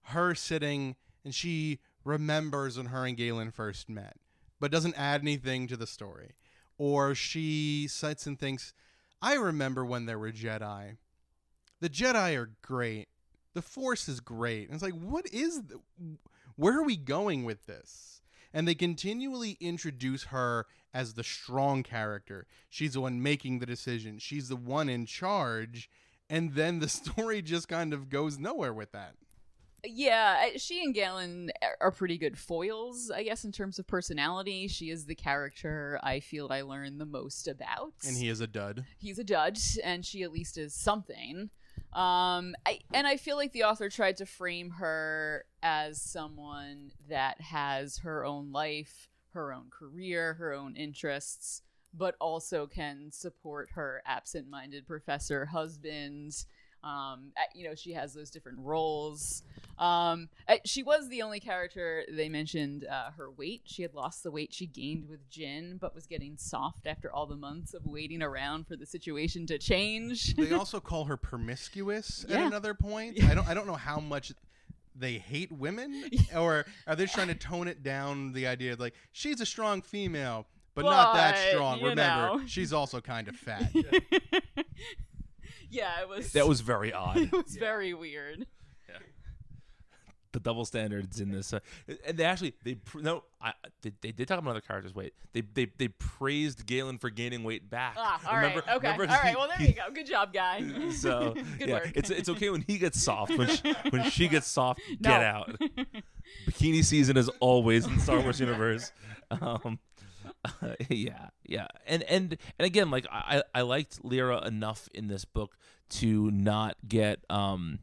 her sitting and she remembers when her and Galen first met, but doesn't add anything to the story. Or she sits and thinks, I remember when there were Jedi. The Jedi are great. The Force is great. And it's like, what is the, where are we going with this? And they continually introduce her as the strong character. She's the one making the decision. She's the one in charge. And then the (laughs) story just kind of goes nowhere with that.
Yeah, she and Galen are- pretty good foils, I guess, in terms of personality. She is the character I feel I learn the most about.
And he is a dud.
he's a dud, and she at least is something. Um, I, and I feel like the author tried to frame her as someone that has her own life, her own career, her own interests, but also can support her absent-minded professor husband. Um, you know, she has those different roles. Um, she was the only character they mentioned uh, her weight. She had lost the weight she gained with Jyn, but was getting soft after all the months of waiting around for the situation to change.
They (laughs) also call her promiscuous
Yeah.
at another point. I don't I don't know how much they hate women (laughs) or are they trying to tone it down the idea of like she's a strong female but not that strong. Remember,
know.
she's also kind of fat. (laughs)
yeah, it was.
That was very (laughs) odd.
it was very weird.
the double standards in this, uh, and they actually they pr- no, I, they, they did talk about other characters' weight. They they they praised Galen for gaining weight back.
Ah, all right,
Remember-
okay, all
remember
right. Well, there
he-
you go. Good job, guy. (laughs)
So (laughs)
Good
yeah,
work.
it's it's okay when he gets soft. When she, when she gets soft,
No.
get out. Bikini season is always in Star Wars universe. Um, (laughs) yeah, yeah, and and and again, like I I liked Lyra enough in this book to not get um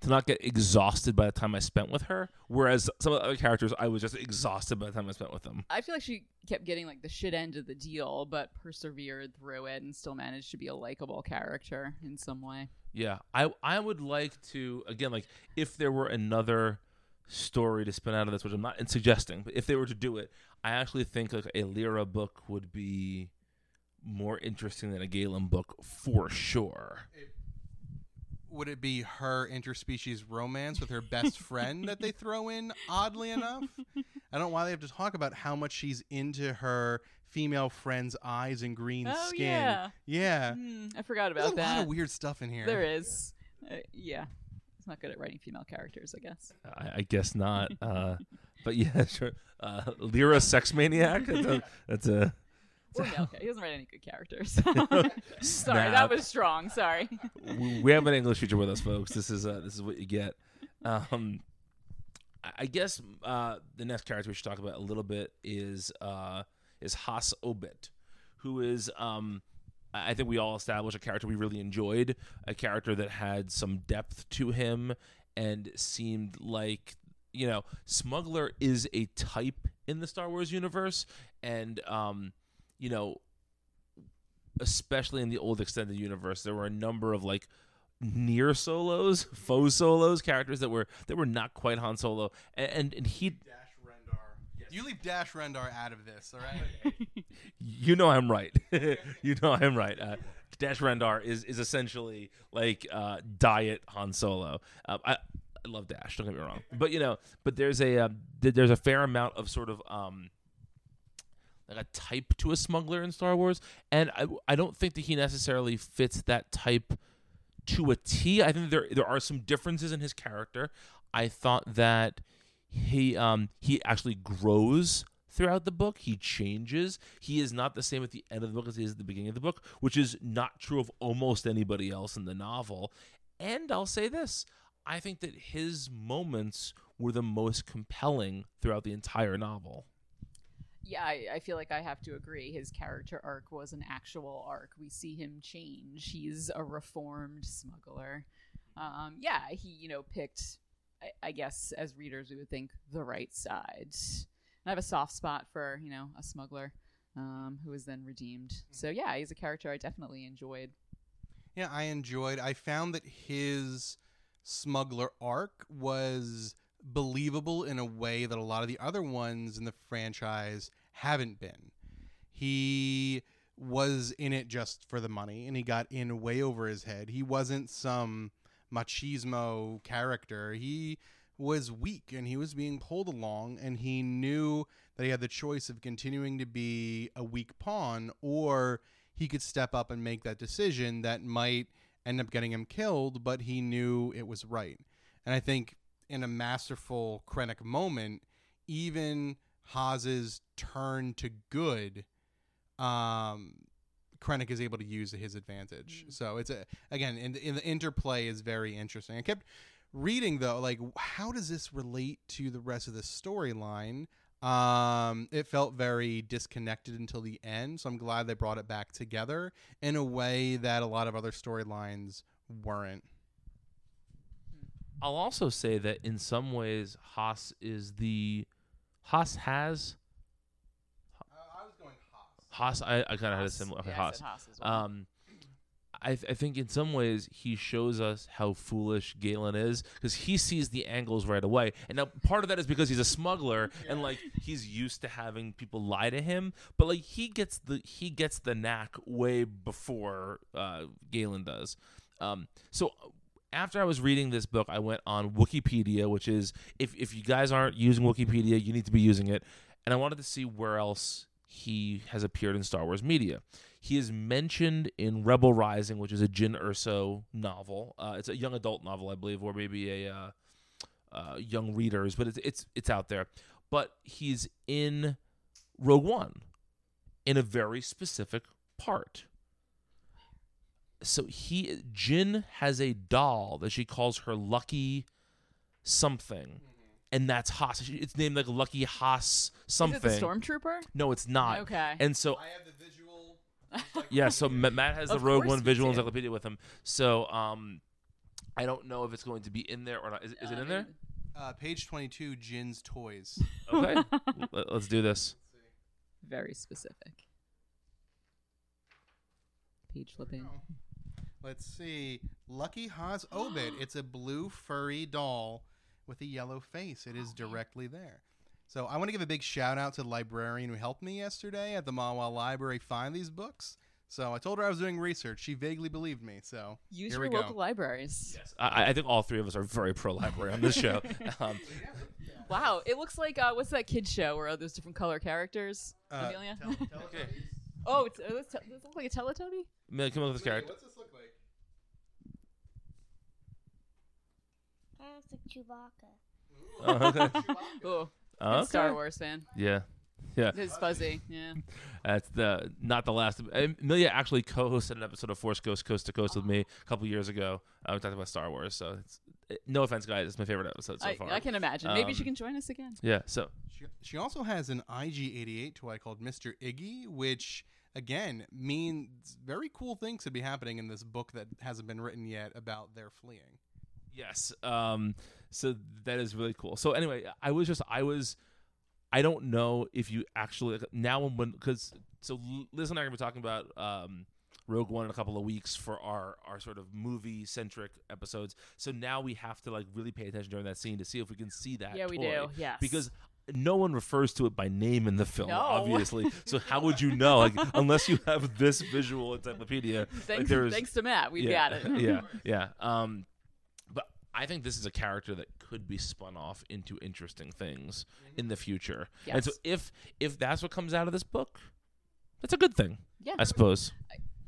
to not get exhausted by the time I spent with her. Whereas some of the other characters, I was just exhausted by the time I spent with them.
I feel like she kept getting like the shit end of the deal, but persevered through it and still managed to be a likable character in some way.
Yeah, I I would like to again like if there were another story to spin out of this, which I'm not suggesting, but if they were to do it, I actually think like a Lyra book would be more interesting than a Galen book for sure.
Would it be her interspecies romance with her best (laughs) friend that they throw in? Oddly enough, I don't know why they have to talk about how much she's into her female friend's eyes and green
Oh,
skin.
yeah.
yeah.
Hmm, I forgot
There's
about
a
that.
lot of weird stuff in here.
There is. Uh, yeah. It's not good at writing female characters, I guess.
I, I guess not. (laughs) Uh, but yeah, (laughs) sure. Uh, Lyra sex maniac. That's a, (laughs) that's a
Or male ca- He doesn't write any good characters. (laughs) Sorry, that was strong. Sorry.
we we have an English teacher with us, folks. This is uh, this is what you get. Um, I- I guess uh, the next character we should talk about a little bit is uh, is Haas Obitt, who is um, I I think we all established a character we really enjoyed, a character that had some depth to him and seemed like you know smuggler is a type in the Star Wars universe, and um, you know especially in the old extended universe, there were a number of like near solos, (laughs) faux solos, characters that were that were not quite Han Solo, and and, and he,
Dash Rendar. You leave Dash Rendar out of this, all right? (laughs)
you know I'm right, (laughs) you know I'm right. Uh, Dash Rendar is is essentially like uh, diet Han Solo. Uh, I. I love Dash. Don't get me wrong, but you know, but there's a uh, there's a fair amount of sort of um, like a type to a smuggler in Star Wars, and I I don't think that he necessarily fits that type to a T. I think there there are some differences in his character. I thought that he um he actually grows throughout the book. He changes. He is not the same at the end of the book as he is at the beginning of the book, which is not true of almost anybody else in the novel. And I'll say this. I think that his moments were the most compelling throughout the entire novel.
Yeah, I, I feel like I have to agree. His character arc was an actual arc. We see him change. He's a reformed smuggler. Um, yeah, he you know picked. I, I guess as readers we would think the right side. And I have a soft spot for you know a smuggler um, who was then redeemed. So yeah, he's a character I definitely enjoyed.
Yeah, I enjoyed. I found that his smuggler arc was believable in a way that a lot of the other ones in the franchise haven't been. He was in it just for the money and he got in way over his head. He wasn't some machismo character. He was weak and he was being pulled along and he knew that he had the choice of continuing to be a weak pawn or he could step up and make that decision that might end up getting him killed, but he knew it was right. And I think in a masterful Krennic moment, even Haas's turn to good, um, Krennic is able to use to his advantage. So it's a again, in, in the interplay is very interesting. I kept reading though, like how does this relate to the rest of the storyline? Um, it felt very disconnected until the end, so I'm glad they brought it back together in a way that a lot of other storylines weren't.
I'll also say that in some ways, Haas is the Haas has
I was going Haas.
Haas. I, I kind of had a similar okay, Haas. Um, I, th- I think in some ways he shows us how foolish Galen is because he sees the angles right away, and now part of that is because he's a smuggler and like he's used to having people lie to him, but like he gets the he gets the knack way before uh, Galen does. Um, so after I was reading this book, I went on Wikipedia, which is if if you guys aren't using Wikipedia, you need to be using it, and I wanted to see where else he has appeared in Star Wars media. He is mentioned in Rebel Rising, which is a Jyn Erso novel. Uh, it's a young adult novel, I believe, or maybe a uh, uh, young readers, but it's it's it's out there. But he's in Rogue One in a very specific part. So he Jyn has a doll that she calls her Lucky something, and that's Haas. It's named like Lucky Haas something.
Is it the stormtrooper?
No, it's not.
Okay.
And so
I have the visual. (laughs)
yeah, so Matt has the
Of
Rogue
course
One
you
visual
do.
encyclopedia with him. So um, I don't know if it's going to be in there or not. Is, is it in there?
Uh, page 22, Jyn's Toys. (laughs)
Okay, Let, let's do this.
Very specific. Page flipping.
Let's see. Lucky Haas Obitt. It's a blue furry doll with a yellow face. It is (gasps) directly there. So I want to give a big shout out to the librarian who helped me yesterday at the Mahwah Library find these books. So I told her I was doing research. She vaguely believed me. So
Use
here
your
we go.
local libraries. Yes.
I, I think all three of us are very pro library on this show. (laughs) (laughs) Um,
Wow, it looks like uh, what's that kid show where there's different color characters?
Uh,
Amelia.
tell- tell
Okay.
what it is.
oh, it's, uh, does it look like a Teletubby?
Amelia, come up with this character.
What's this look like?
That's like Chewbacca.
Oh, okay.
Oh,
Okay.
Star Wars fan.
Yeah, yeah.
It's fuzzy. Yeah.
That's the not the last. Amelia actually co-hosted an episode of Force Ghost Coast to Coast with me a couple years ago. Uh, we talked about Star Wars, so it's no offense, guys. It's my favorite episode so
I,
far.
I can imagine. Maybe she
Um,
can join us again.
Yeah. So
She, she also has an IG88 toy called Mr. Iggy, which again means very cool things could be happening in this book that hasn't been written yet about their fleeing.
Yes. Um. So that is really cool. So anyway, I was just I was, I don't know if you actually now when because so Liz and I are gonna be talking about um Rogue One in a couple of weeks for our our sort of movie centric episodes. So now we have to like really pay attention during that scene to see if we can see that.
Yeah, we
toy.
do. Yes.
Because no one refers to it by name in the film,
No.
obviously. (laughs) So how would you know? Like, unless you have this visual encyclopedia.
thanks,
there's-
thanks to Matt, we've
yeah,
got it. (laughs)
yeah, yeah. Um, I think this is a character that could be spun off into interesting things in the future. And so if if that's what comes out of this book, that's a good thing,
Yeah.
I suppose.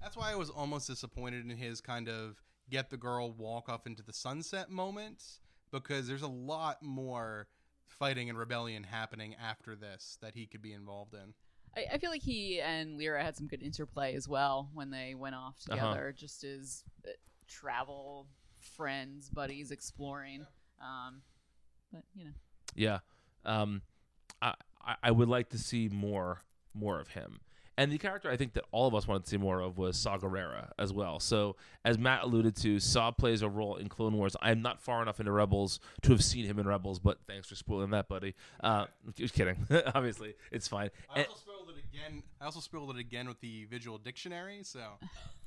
That's why I was almost disappointed in his kind of get the girl walk off into the sunset moment because there's a lot more fighting and rebellion happening after this that he could be involved in.
I, I feel like he and Lyra had some good interplay as well when they went off
Uh-huh.
together, just as uh, travel friends, buddies, exploring. Um, but you know,
Yeah. Um, I I- I would like to see more more of him. And the character I think that all of us wanted to see more of was Saw Gerrera as well. So as Matt alluded to, Saw plays a role in Clone Wars. I'm not far enough into Rebels to have seen him in Rebels, but thanks for spoiling that, buddy. Uh, just kidding. (laughs) Obviously, it's fine.
I
And-
also spoiled it again. I also spoiled it again with the visual dictionary. So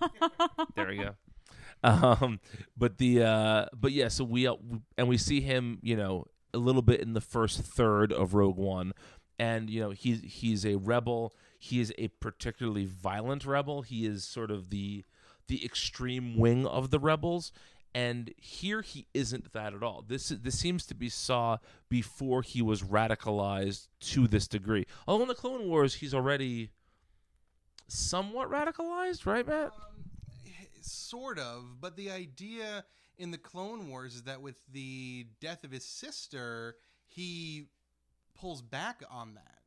(laughs)
there we go. (laughs) Um, but the uh, but yeah, so we uh, and we see him, you know, a little bit in the first third of Rogue One, and you know he's he's a rebel. He is a particularly violent rebel. He is sort of the the extreme wing of the rebels. And here he isn't that at all. This this seems to be Saw before he was radicalized to this degree. Although in the Clone Wars, he's already somewhat radicalized, right, Matt?
Sort of, but the idea in the Clone Wars is that with the death of his sister, he pulls back on that.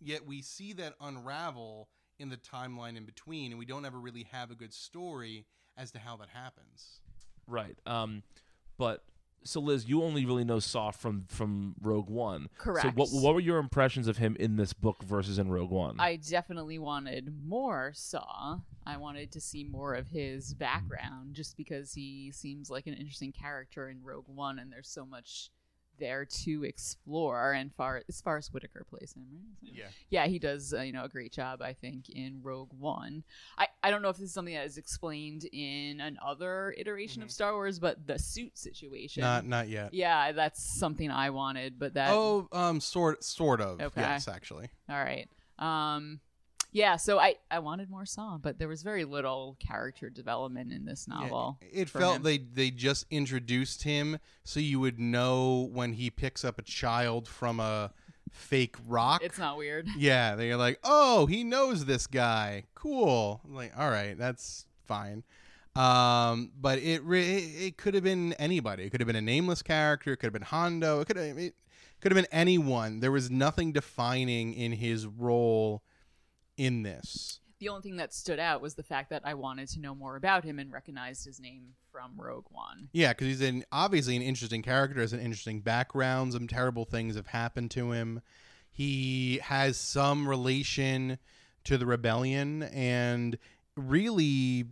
Yet we see that unravel in the timeline in between, and we don't ever really have a good story as to how that happens.
Right. Um, but so Liz, you only really know Saw from from Rogue One.
Correct.
So what what were your impressions of him in this book versus in Rogue One?
I definitely wanted more Saw. I wanted to see more of his background, just because he seems like an interesting character in Rogue One, and there's so much there to explore. And far as Forest Whitaker plays him, right?
Yeah.
yeah, he does uh, you know a great job, I think, in Rogue One. I I don't know if this is something that is explained in another iteration of Star Wars, but the suit situation.
Not not yet.
yeah, that's something I wanted, but that
Oh, um, sort sort of.
Okay.
Yes, actually.
All right. Um yeah, so I I wanted more Saw, but there was very little character development in this
Yeah,
novel.
it felt
him.
they they just introduced him so you would know when he picks up a child from a fake rock.
It's not weird. (laughs)
yeah, they're like, "Oh, he knows this guy. Cool." I'm like, "All right, that's fine." Um, but it re- it could have been anybody. It could have been a nameless character. It could have been Hondo. It could have it could have been anyone. There was nothing defining in his role in this.
The only thing that stood out was the fact that I wanted to know more about him and recognized his name from Rogue One.
Yeah, because he's an obviously an interesting character, has an interesting background. Some terrible things have happened to him. He has some relation to the rebellion, and really,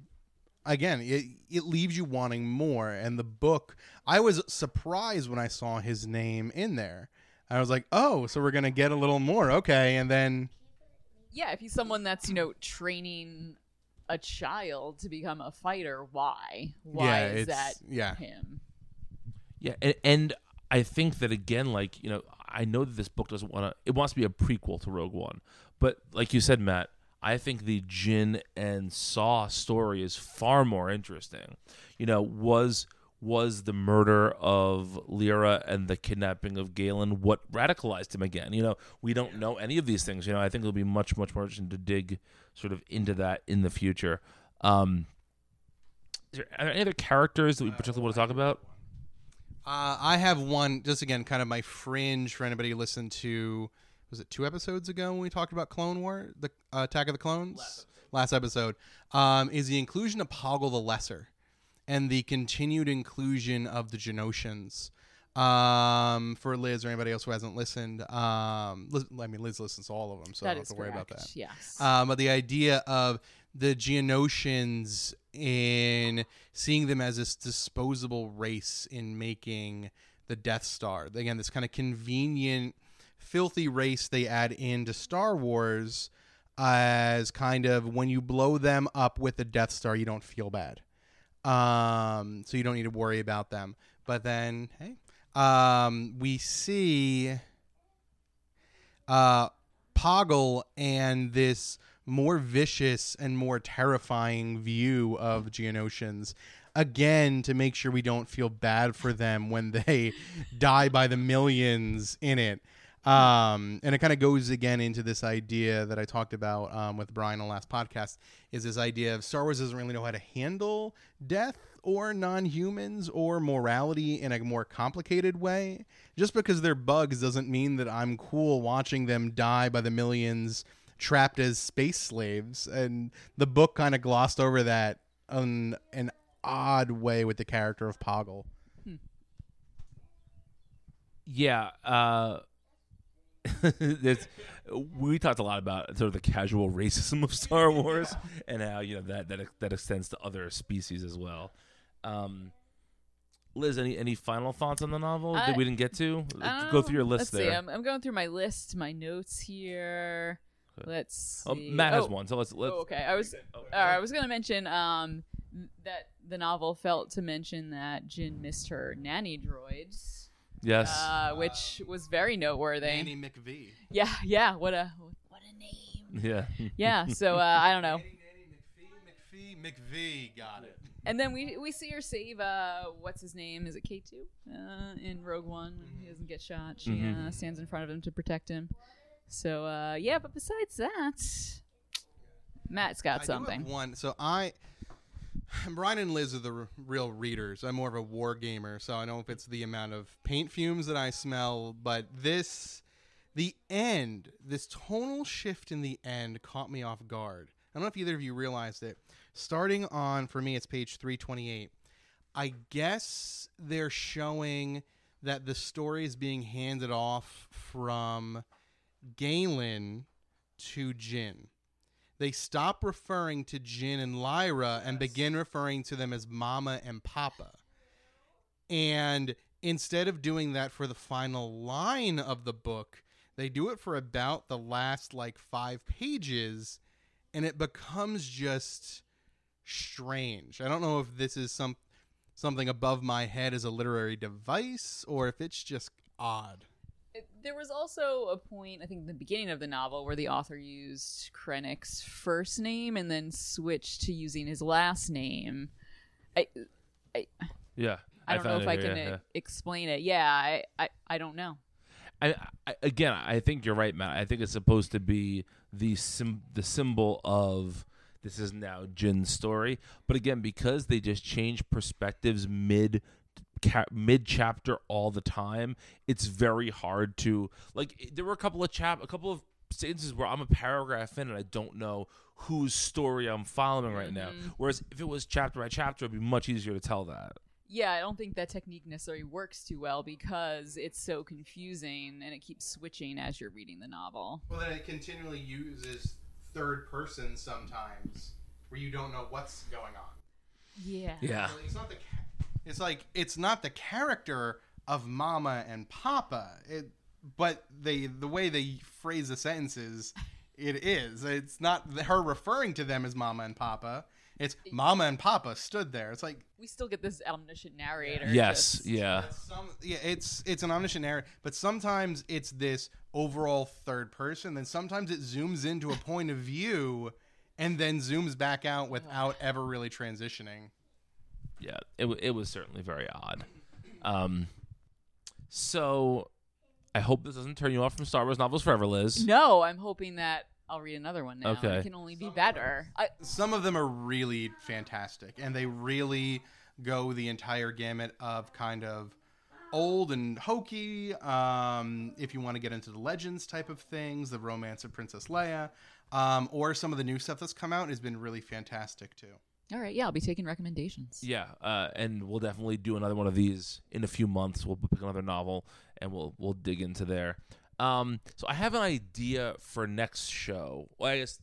again, it it leaves you wanting more. And the book, I was surprised when I saw his name in there. I was like, oh, so we're gonna get a little more, okay? And then
Yeah, if he's someone that's you know training a child to become a fighter, why? Why
Yeah,
is that
yeah.
him?
Yeah, and, and I think that again, like you know, I know that this book doesn't want to. It wants to be a prequel to Rogue One, but like you said, Matt, I think the Jyn and Saw story is far more interesting. You know, was was the murder of Lyra and the kidnapping of Galen what radicalized him again? You know, we don't know any of these things. You know, I think it'll be much much more interesting to dig sort of into that in the future. Um, is there, are there any other characters that we particularly want to talk about?
Uh, I have one, just again, kind of my fringe for anybody who listened to, was it two episodes ago when we talked about Clone War, the uh, Attack of the Clones? Last episode. um, is the inclusion of Poggle the Lesser and the continued inclusion of the Geonosians. Um, for Liz or anybody else who hasn't listened, um, Liz, I mean, Liz listens to all of them, so I don't have to worry
correct.
about that.
Yes.
Um, but the idea of the Geonosians in seeing them as this disposable race in making the Death Star. Again, this kind of convenient, filthy race they add into Star Wars as kind of when you blow them up with the Death Star, you don't feel bad. Um, so you don't need to worry about them. But then, hey, um, we see uh, Poggle and this more vicious and more terrifying view of Geonosians. Again, to make sure we don't feel bad for them when they (laughs) die by the millions in it. Um, and it kind of goes again into this idea that I talked about um, with Brian on the last podcast is this idea of Star Wars doesn't really know how to handle death or non-humans or morality in a more complicated way. Just because they're bugs doesn't mean that I'm cool watching them die by the millions trapped as space slaves. And the book kind of glossed over that in an odd way with the character of Poggle.
Yeah, uh, (laughs) we talked a lot about sort of the casual (laughs) racism of Star Wars and how you know that that that extends to other species as well. Um, Liz, any any final thoughts on the novel that we didn't get to? Go
don't
through your list
Let's
there.
see. I'm, I'm going through my list, my notes here. Let's.
oh,
See.
Matt has
Oh,
one, so let's let's.
Oh, okay. I was. All right, I was gonna mention um that the novel felt to mention that Jyn missed her nanny droids,
Yes,
uh, which was very noteworthy.
Annie McVee.
Yeah, yeah. What a what a name. (laughs)
yeah.
Yeah. So uh, I don't know.
McPhee, McPhee, McVie. Got it.
And then we we see her save uh what's his name? Is it K two? Uh, in Rogue One when he doesn't get shot, she
Mhm.
uh, stands in front of him to protect him. So uh, yeah, but besides that, Matt's got
I
something.
Do have one. So I, (sighs) Brian and Liz are the r- real readers. I'm more of a war gamer, so I don't know if it's the amount of paint fumes that I smell, but this, the end, this tonal shift in the end caught me off guard. I don't know if either of you realized it. Starting on, for me, it's page 328. I guess they're showing that the story is being handed off from Galen to Jyn they stop referring to Jyn and Lyra and begin referring to them as Mama and Papa. And instead of doing that for the final line of the book, they do it for about the last like five pages, and it becomes just strange. I don't know if this is some something above my head as a literary device or if it's just odd.
There was also a point, I think, in the beginning of the novel, where the author used Krennic's first name and then switched to using his last name. I, I,
Yeah,
I don't know if I can
yeah, yeah.
explain it. Yeah, I, I, I don't know.
I, I, again, I think you're right, Matt. I think it's supposed to be the sim- the symbol of this is now Jyn's story. But again, because they just change perspectives mid ca- mid chapter all the time, it's very hard to like. There were a couple of chap, a couple of instances where I'm a paragraph in and I don't know whose story I'm following right now. Mm-hmm. Whereas if it was chapter by chapter, it'd be much easier to tell that.
Yeah, I don't think that technique necessarily works too well because it's so confusing and it keeps switching as you're reading the novel.
Well, then it continually uses third person sometimes, where you don't know what's going on.
Yeah.
Yeah.
It's not the. Ca- It's like it's not the character of Mama and Papa. It, but they the way they phrase the sentences, it is. It's not her referring to them as Mama and Papa. It's Mama and Papa stood there. It's like
We still get this omniscient narrator.
Yes.
just-
Yeah.
some yeah it's it's an omniscient narrator, but sometimes it's this overall third person then sometimes it zooms into a point of view and then zooms back out without ever really transitioning
yeah, it it was certainly very odd. Um, so I hope this doesn't turn you off from Star Wars novels forever, Liz.
No, I'm hoping that I'll read another one now.
Okay.
It can only be better. I,
some of them are really fantastic and they really go the entire gamut of kind of old and hokey um, if you want to get into the legends type of things the romance of princess leia um, or some of the new stuff that's come out has been really fantastic too
all right. Yeah, I'll be taking recommendations.
Yeah, uh, and we'll definitely do another one of these in a few months. We'll pick another novel and we'll we'll dig into there. Um, so I have an idea for next show. Well, I guess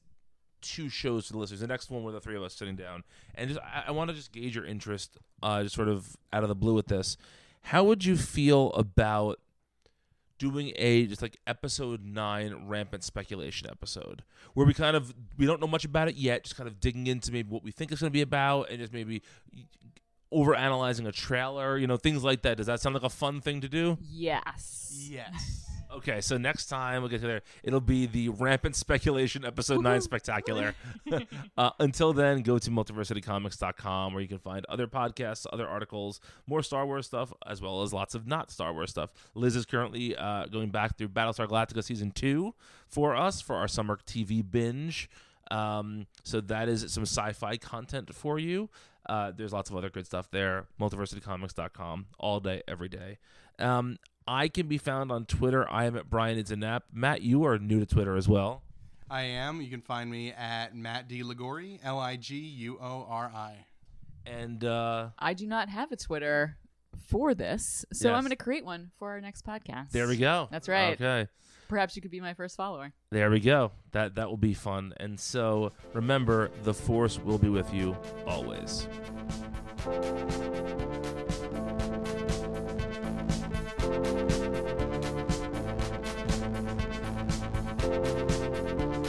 two shows to the listeners. The next one where the three of us sitting down, and just I, I want to just gauge your interest, uh, just sort of out of the blue with this. How would you feel about doing a just like episode nine rampant speculation episode where we kind of we don't know much about it yet just kind of digging into maybe what we think it's going to be about and just maybe over analyzing a trailer you know things like that. Does that sound like a fun thing to do?
Yes.
yes
okay so next time we'll get to there it'll be the rampant speculation episode 9 spectacular. (laughs) Uh, until then go to multiversitycomics.com where you can find other podcasts other articles more star wars stuff as well as lots of not star wars stuff. Liz is currently uh, going back through battlestar galactica season 2 for us for our summer tv binge. Um, so that is some sci-fi content for you. Uh, there's lots of other good stuff there. multiversitycomics.com all day every day. Um, I can be found on Twitter. I am at Brian It's a Nap. Matt, you are new to Twitter as well.
I am. You can find me at Matt D. Liguori, L I G U O R I.
And uh,
I do not have a Twitter for this, so
Yes.
I'm going to create one for our next podcast.
there we go.
That's right.
Okay.
Perhaps you could be my first follower.
There we go. That that will be fun. And so remember, the force will be with you always. Thank you.